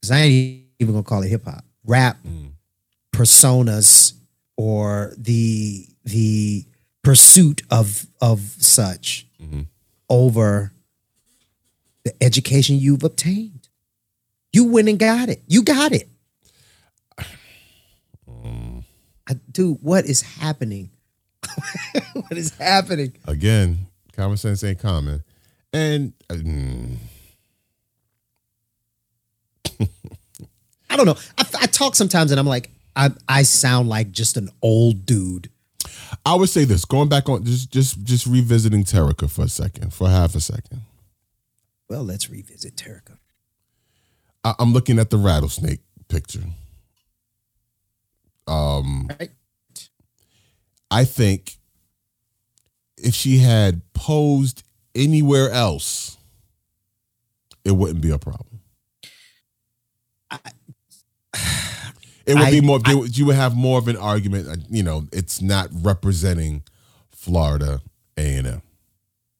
Speaker 3: Because I ain't even gonna call it hip hop. Rap mm. personas or the the pursuit of of such mm-hmm. over the education you've obtained. You went and got it. You got it. I, dude, what is happening? [laughs] what is happening?
Speaker 1: Again, common sense ain't common. And mm, [laughs]
Speaker 3: I don't know. I, I talk sometimes and I'm like, I, I sound like just an old dude.
Speaker 1: I would say this, going back on just just just revisiting Terica for a second, for half a second.
Speaker 3: Well, let's revisit Terica.
Speaker 1: I, I'm looking at the rattlesnake picture. Um,
Speaker 3: Right.
Speaker 1: I think if she had posed anywhere else, it wouldn't be a problem. it would
Speaker 3: I-
Speaker 1: be more. would- you would have more of an argument. uh, You know, it's not representing Florida A and M.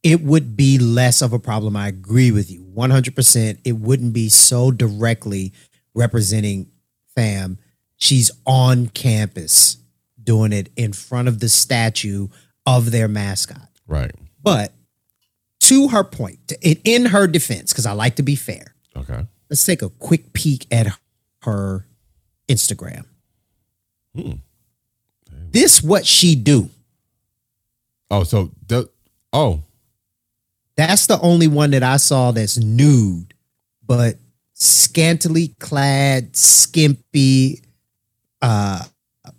Speaker 3: It would be less of a problem. I agree with you 100%. It wouldn't be so directly representing fam. She's on campus doing it in front of the statue of their mascot.
Speaker 1: Right.
Speaker 3: But to her point, in, in her defense, because I like to be fair,
Speaker 1: Okay.
Speaker 3: let's take a quick peek at her Instagram.
Speaker 1: Hmm.
Speaker 3: This what she do.
Speaker 1: Oh, so the oh,
Speaker 3: That's the only one that I saw that's nude, but scantily clad, skimpy, uh,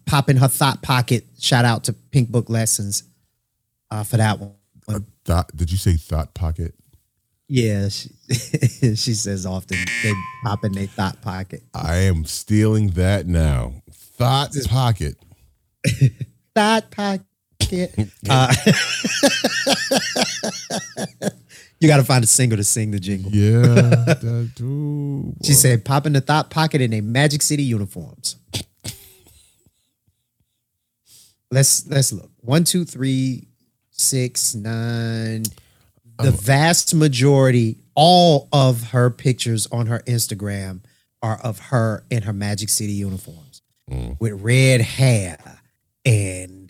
Speaker 3: popping her thought pocket. Shout out to Pink Book Lessons uh, for that one.
Speaker 1: thought. Did you say thought pocket?
Speaker 3: Yeah, she, [laughs] she says often they pop in their thought pocket.
Speaker 1: I am stealing that now. Thought pocket. [laughs]
Speaker 3: Thought pocket. Uh, [laughs] you got to find a singer to sing the jingle.
Speaker 1: Yeah. [laughs] that-
Speaker 3: She said, pop in the thought pocket in a Magic City uniforms. let's let's look. One, two, three, six, nine. The
Speaker 1: Oh.
Speaker 3: vast majority, all of her pictures on her Instagram are of her in her Magic City uniforms
Speaker 1: Mm.
Speaker 3: with red hair. And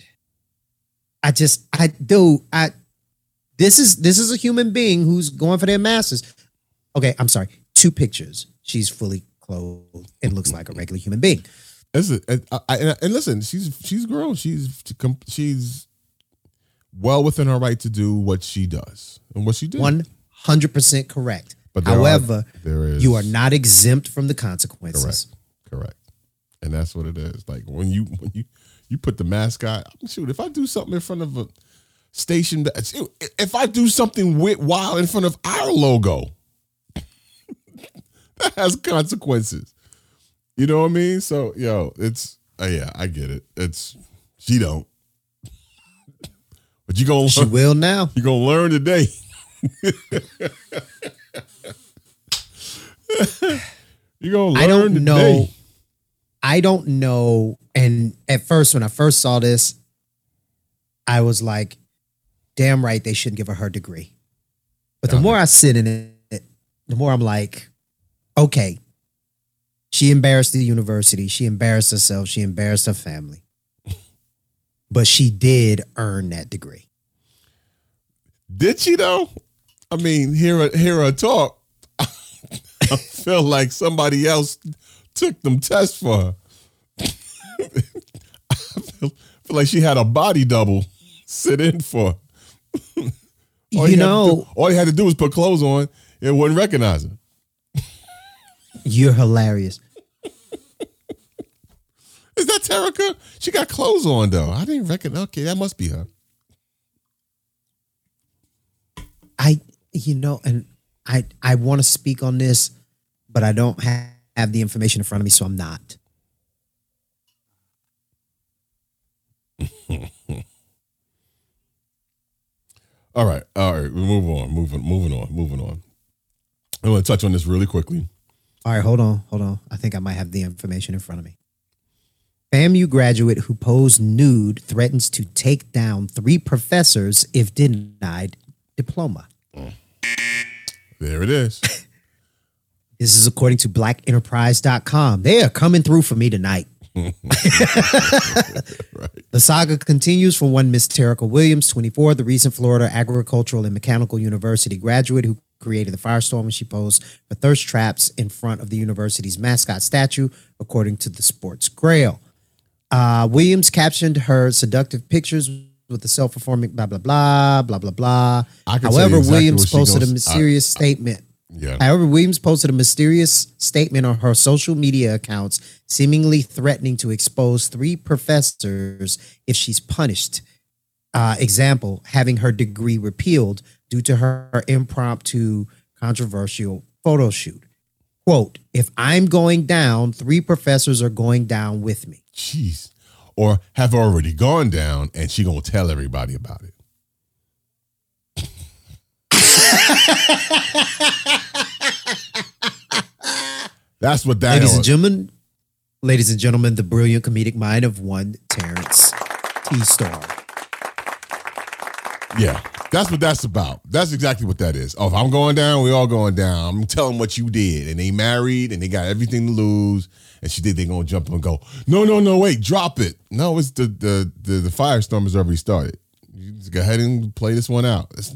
Speaker 3: I just I do I this is this is a human being who's going for their masters. Okay, I'm sorry. Two pictures. She's fully clothed and looks like a regular human being.
Speaker 1: Listen, and, uh, I, I- and listen, she's she's grown. She's she's well within her right to do what she does and what she did.
Speaker 3: One hundred percent correct.
Speaker 1: But there are-
Speaker 3: However,
Speaker 1: there is
Speaker 3: you are not exempt from the consequences.
Speaker 1: correct, correct, and that's what it is. Like when you when you you put the mascot. Shoot, if I do something in front of a station, if I do something with wild in front of our logo, [laughs] that has consequences. You know what I mean? So, yo, it's uh, yeah, I get it. It's she don't, but you gonna
Speaker 3: She will now.
Speaker 1: You gonna learn today. [laughs] [laughs] you gonna learn
Speaker 3: I don't
Speaker 1: today.
Speaker 3: know. I don't know. And at first, when I first saw this, I was like, damn right, they shouldn't give her her degree. But the more I sit in it, the more I'm like, okay, she embarrassed the university. She embarrassed herself. She embarrassed her family. [laughs] But she did earn that degree.
Speaker 1: Did she though? I mean, hear her, hear her talk. [laughs] I feel like somebody else took them tests for her. [laughs] I feel, feel like she had a body double sit in for. [laughs] All
Speaker 3: You know-
Speaker 1: do- all you had to do was put clothes on. It wouldn't recognize her. [laughs]
Speaker 3: You're hilarious.
Speaker 1: Is that Terica? She got clothes on though. I didn't reckon. Okay, that must be her.
Speaker 3: I, you know, and I, I want to speak on this, but I don't have, have the information in front of me, so I'm not. [laughs]
Speaker 1: All right, all right. We move on. Moving, moving on. Moving on. I want to touch on this really quickly.
Speaker 3: All right, hold on, hold on. I think I might have the information in front of me. FAMU graduate who posed nude threatens to take down three professors if denied diploma. Mm.
Speaker 1: There it is. [laughs]
Speaker 3: This is according to blackenterprise.com. They are coming through for me tonight. The saga continues for one Miss Terica Williams, 24, the recent Florida Agricultural and Mechanical University graduate who created the firestorm when she posed for thirst traps in front of the university's mascot statue, according to the Sports Grail. Uh, Williams captioned her seductive pictures with the self-performing blah blah blah blah blah blah.
Speaker 1: I can tell you
Speaker 3: However,
Speaker 1: exactly
Speaker 3: Williams posted a
Speaker 1: goes-
Speaker 3: mysterious
Speaker 1: I-
Speaker 3: statement.
Speaker 1: Yeah.
Speaker 3: However, Williams posted a mysterious statement on her social media accounts, seemingly threatening to expose three professors if she's punished. Uh, example, having her degree repealed due to her impromptu controversial photo shoot. Quote, if I'm going down, three professors are going down with me.
Speaker 1: Jeez. Or have already gone down and she gonna tell everybody about it. That's what that
Speaker 3: ladies and gentlemen, ladies and gentlemen, the brilliant comedic mind of one Terrence T. Storm.
Speaker 1: Yeah. That's what that's about. That's exactly what that is. Oh, if I'm going down, we all going down. I'm telling what you did. And they married and they got everything to lose. And she did, they gonna jump up and go, no, no, no, wait, drop it. No, it's the the the, the firestorm has already started. You just go ahead and play this one out. It's-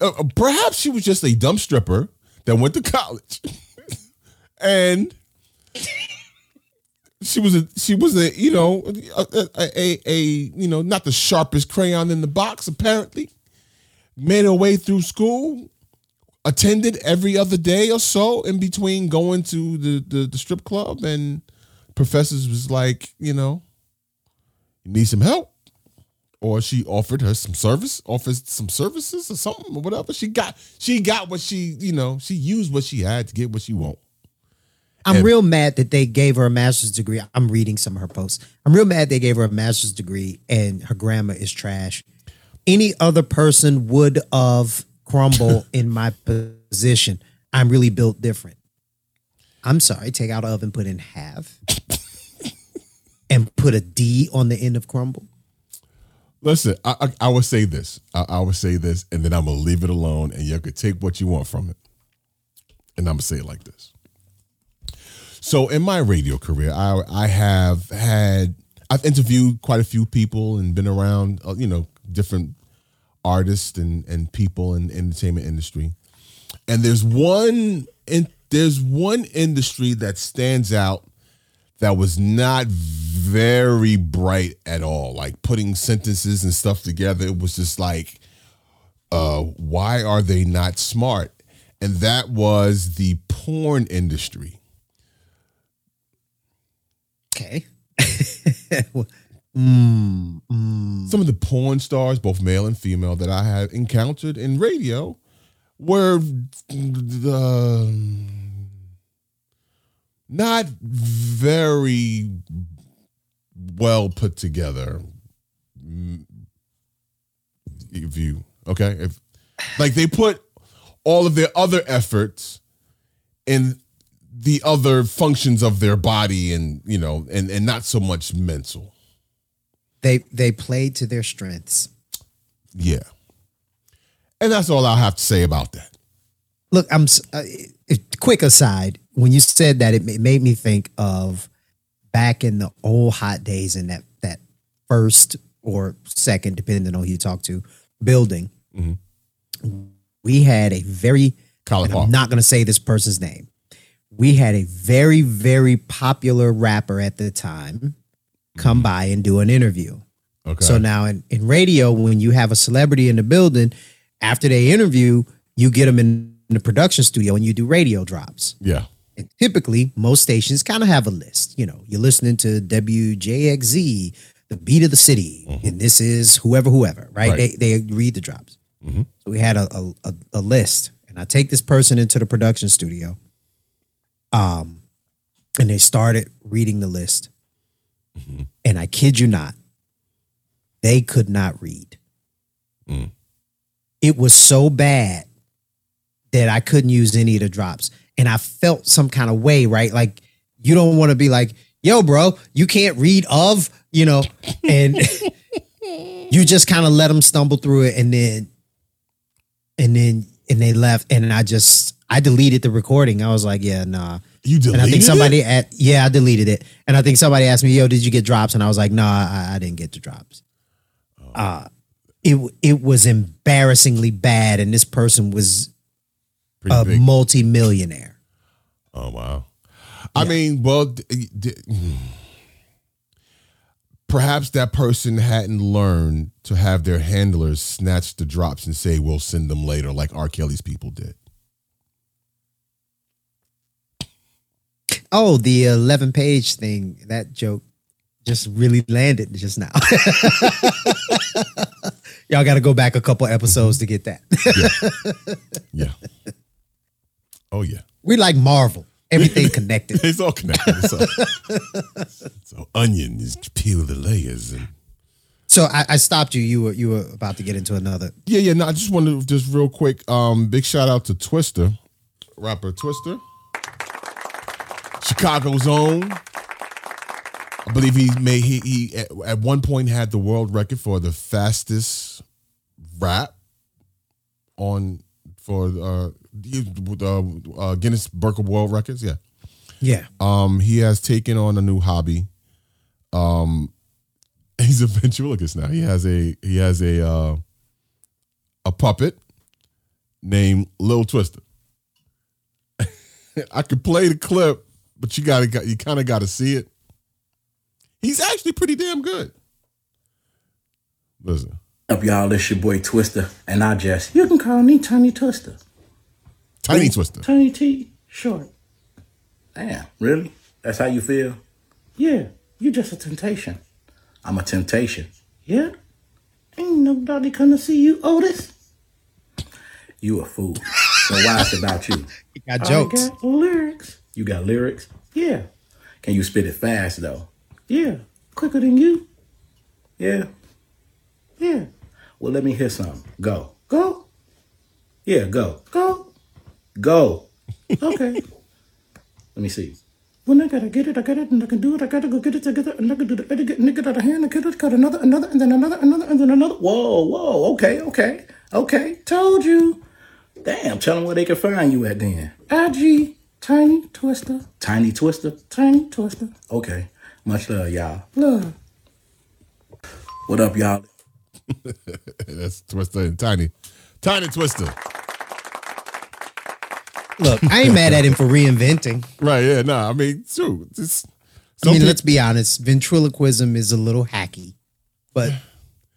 Speaker 1: uh, uh, perhaps she was just a dumb stripper that went to [laughs] college. And she was a she was a you know a, a, a, a you know not the sharpest crayon in the box apparently. Made her way through school attended every other day or so in between going to the the, the strip club and professors was like you know you need some help or she offered her some service offered some services or something or whatever she got she got what she you know she used what she had to get what she want
Speaker 3: I'm
Speaker 1: And-
Speaker 3: real mad that they gave her a master's degree. I'm reading some of her posts. I'm real mad they gave her a master's degree and her grammar is trash. Any other person would have crumble [laughs] in my position. I'm really built different. I'm sorry, take out of oven, put in half, [laughs] and put a D on the end of crumble.
Speaker 1: Listen, I, I, I would say this. I, I would say this, and then I'm gonna leave it alone, and you could take what you want from it. And I'm gonna say it like this. So, in my radio career, I I have had I've interviewed quite a few people and been around, uh, you know, different artists and and people in the entertainment industry. And there's one in there's one industry that stands out that was not very bright at all. Like putting sentences and stuff together, it was just like, uh, why are they not smart? And that was the porn industry.
Speaker 3: Okay. [laughs] Mm, mm.
Speaker 1: Some of the porn stars, both male and female, that I have encountered in radio were uh, not very well put together. You okay, if like they put all of their other efforts in the other functions of their body and you know and and not so much mental
Speaker 3: They they played to their strengths.
Speaker 1: yeah and that's all i'll have to say about that
Speaker 3: Look, I'm uh, quick aside. When you said that, it made me think of back in the old hot days in that that first or second, depending on who you talk to, building. Mm-hmm. We had a very. I'm not going to say this person's name. We had a very very popular rapper at the time come mm-hmm. by and do an interview.
Speaker 1: Okay.
Speaker 3: So now in, in radio, when you have a celebrity in the building, after they interview, you get them in the production studio and you do radio drops.
Speaker 1: yeah
Speaker 3: And typically, most stations kind of have a list. You know, you're listening to WJXZ, the beat of the city, and this is whoever, whoever, right?
Speaker 1: Right.
Speaker 3: They they read the drops.
Speaker 1: Mhm.
Speaker 3: So we had a, a a list, and I take this person into the production studio, um, and they started reading the list, and I kid you not, they could not read.
Speaker 1: Mm.
Speaker 3: It was so bad that I couldn't use any of the drops. And I felt some kind of way, right? Like you don't want to be like, yo, bro, you can't read of, you know, and [laughs] you just kind of let them stumble through it and then and then and they left and I just I deleted the recording. I was like, yeah, nah.
Speaker 1: You deleted
Speaker 3: And I think somebody
Speaker 1: it?
Speaker 3: at yeah, I deleted it. And I think somebody asked me, yo, did you get drops? And I was like, no, I, I didn't get the drops. Uh it it was embarrassingly bad, and this person was
Speaker 1: Pretty
Speaker 3: a
Speaker 1: big.
Speaker 3: multi-millionaire.
Speaker 1: Oh wow. I mean well d- d- perhaps that person hadn't learned to have their handlers snatch the drops and say we'll send them later like r. Kelly's people did.
Speaker 3: Oh, the 11 page thing, that joke just really landed just now. [laughs] Y'all got to go back a couple episodes to get that.
Speaker 1: yeah. [laughs] Oh yeah
Speaker 3: we like Marvel, everything [laughs] connected.
Speaker 1: it's all connected so, so onion is peel the layers and
Speaker 3: So I, I stopped you. You were you were about to get into another.
Speaker 1: Yeah, yeah. No, I just wanted to just real quick. Um, big shout out to Twista, rapper Twista, Chicago's own. I believe he made he he at, at one point had the world record for the fastest rap on for uh, he- uh, uh Guinness Book of World Records. Yeah.
Speaker 3: Yeah.
Speaker 1: Um, he has taken on a new hobby. Um, [laughs] he's a ventriloquist now. He has a he has a uh, a puppet named Lil Twista. [laughs] I could play the clip, but you gotta got you kind of got to see it. He's actually pretty damn good. Listen.
Speaker 18: Up y'all, it's your boy Twista, and I just you can call me Tiny Twista.
Speaker 1: Tiny Twista.
Speaker 18: Tiny T, short. Damn, really? That's how you feel? Yeah, you're just a temptation. I'm a temptation. Yeah? Ain't nobody gonna see you, Otis. You a fool. So why it's about you? [laughs]
Speaker 3: You got
Speaker 18: I
Speaker 3: jokes.
Speaker 18: got lyrics. You got lyrics? Yeah. Can you spit it fast though? Yeah. Quicker than you? Yeah. Yeah. Well, let me hear some. Go. Go. Yeah, go. Go. Go. Okay. [laughs] let me see. When I gotta get it, I got it, and I can do it. I gotta go get it together, and I can do the edit, get nigga out of hand, and cut it, cut another, another, and then another, another, and then another. Whoa, whoa. Okay, okay, okay. Told you. Damn. Tell them where they can find you at then. IG Tiny Twista. Tiny Twista. Tiny Twista. Okay. Much love, y'all. Love. What up, y'all? [laughs]
Speaker 1: That's Twista and Tiny. Tiny Twista.
Speaker 3: Look, I ain't mad at him for reinventing.
Speaker 1: Right, yeah, nah. I mean, true. Just,
Speaker 3: I mean, let's be honest. Ventriloquism is a little hacky, but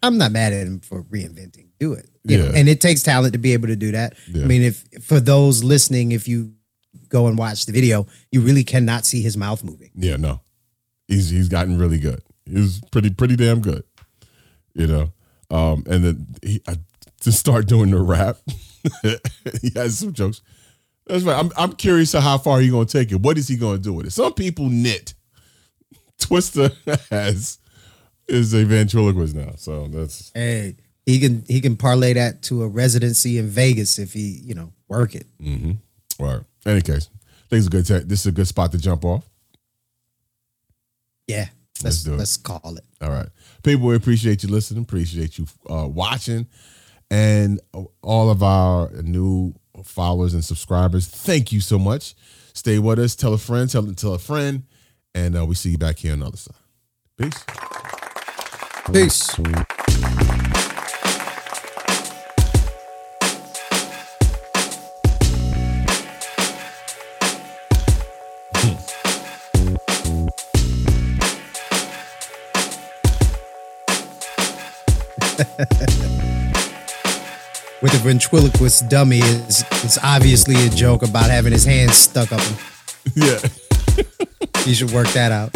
Speaker 3: I'm not mad at him for reinventing. Do it, you know.
Speaker 1: Yeah.
Speaker 3: And it takes talent to be able to do that.
Speaker 1: Yeah.
Speaker 3: I mean, if for those listening, if you go and watch the video, you really cannot see his mouth moving.
Speaker 1: Yeah, no. He's he's gotten really good. He's pretty pretty damn good. You know. Um and then he I, to start doing the rap. [laughs] he has some jokes. That's right. I'm I'm curious to how far he gonna take it. What is he gonna do with it? Some people knit. [laughs] Twista has is a ventriloquist now. So that's
Speaker 3: Hey, he can he can parlay that to a residency in Vegas if he you know work it.
Speaker 1: mm-hmm. All right. Any case, I think it's a good ta- this is a good spot to jump off.
Speaker 3: Yeah,
Speaker 1: Let's
Speaker 3: let's
Speaker 1: do it.
Speaker 3: let's call it.
Speaker 1: All right. People, we appreciate you listening, appreciate you uh, watching, and all of our new followers and subscribers. Thank you so much. Stay with us. Tell a friend, tell, tell a friend, and uh, we see you back here on the other side. Peace.
Speaker 3: Peace. [laughs] With the ventriloquist dummy is it's obviously a joke about having his hands stuck up him.
Speaker 1: Yeah. [laughs]
Speaker 3: he should work that out.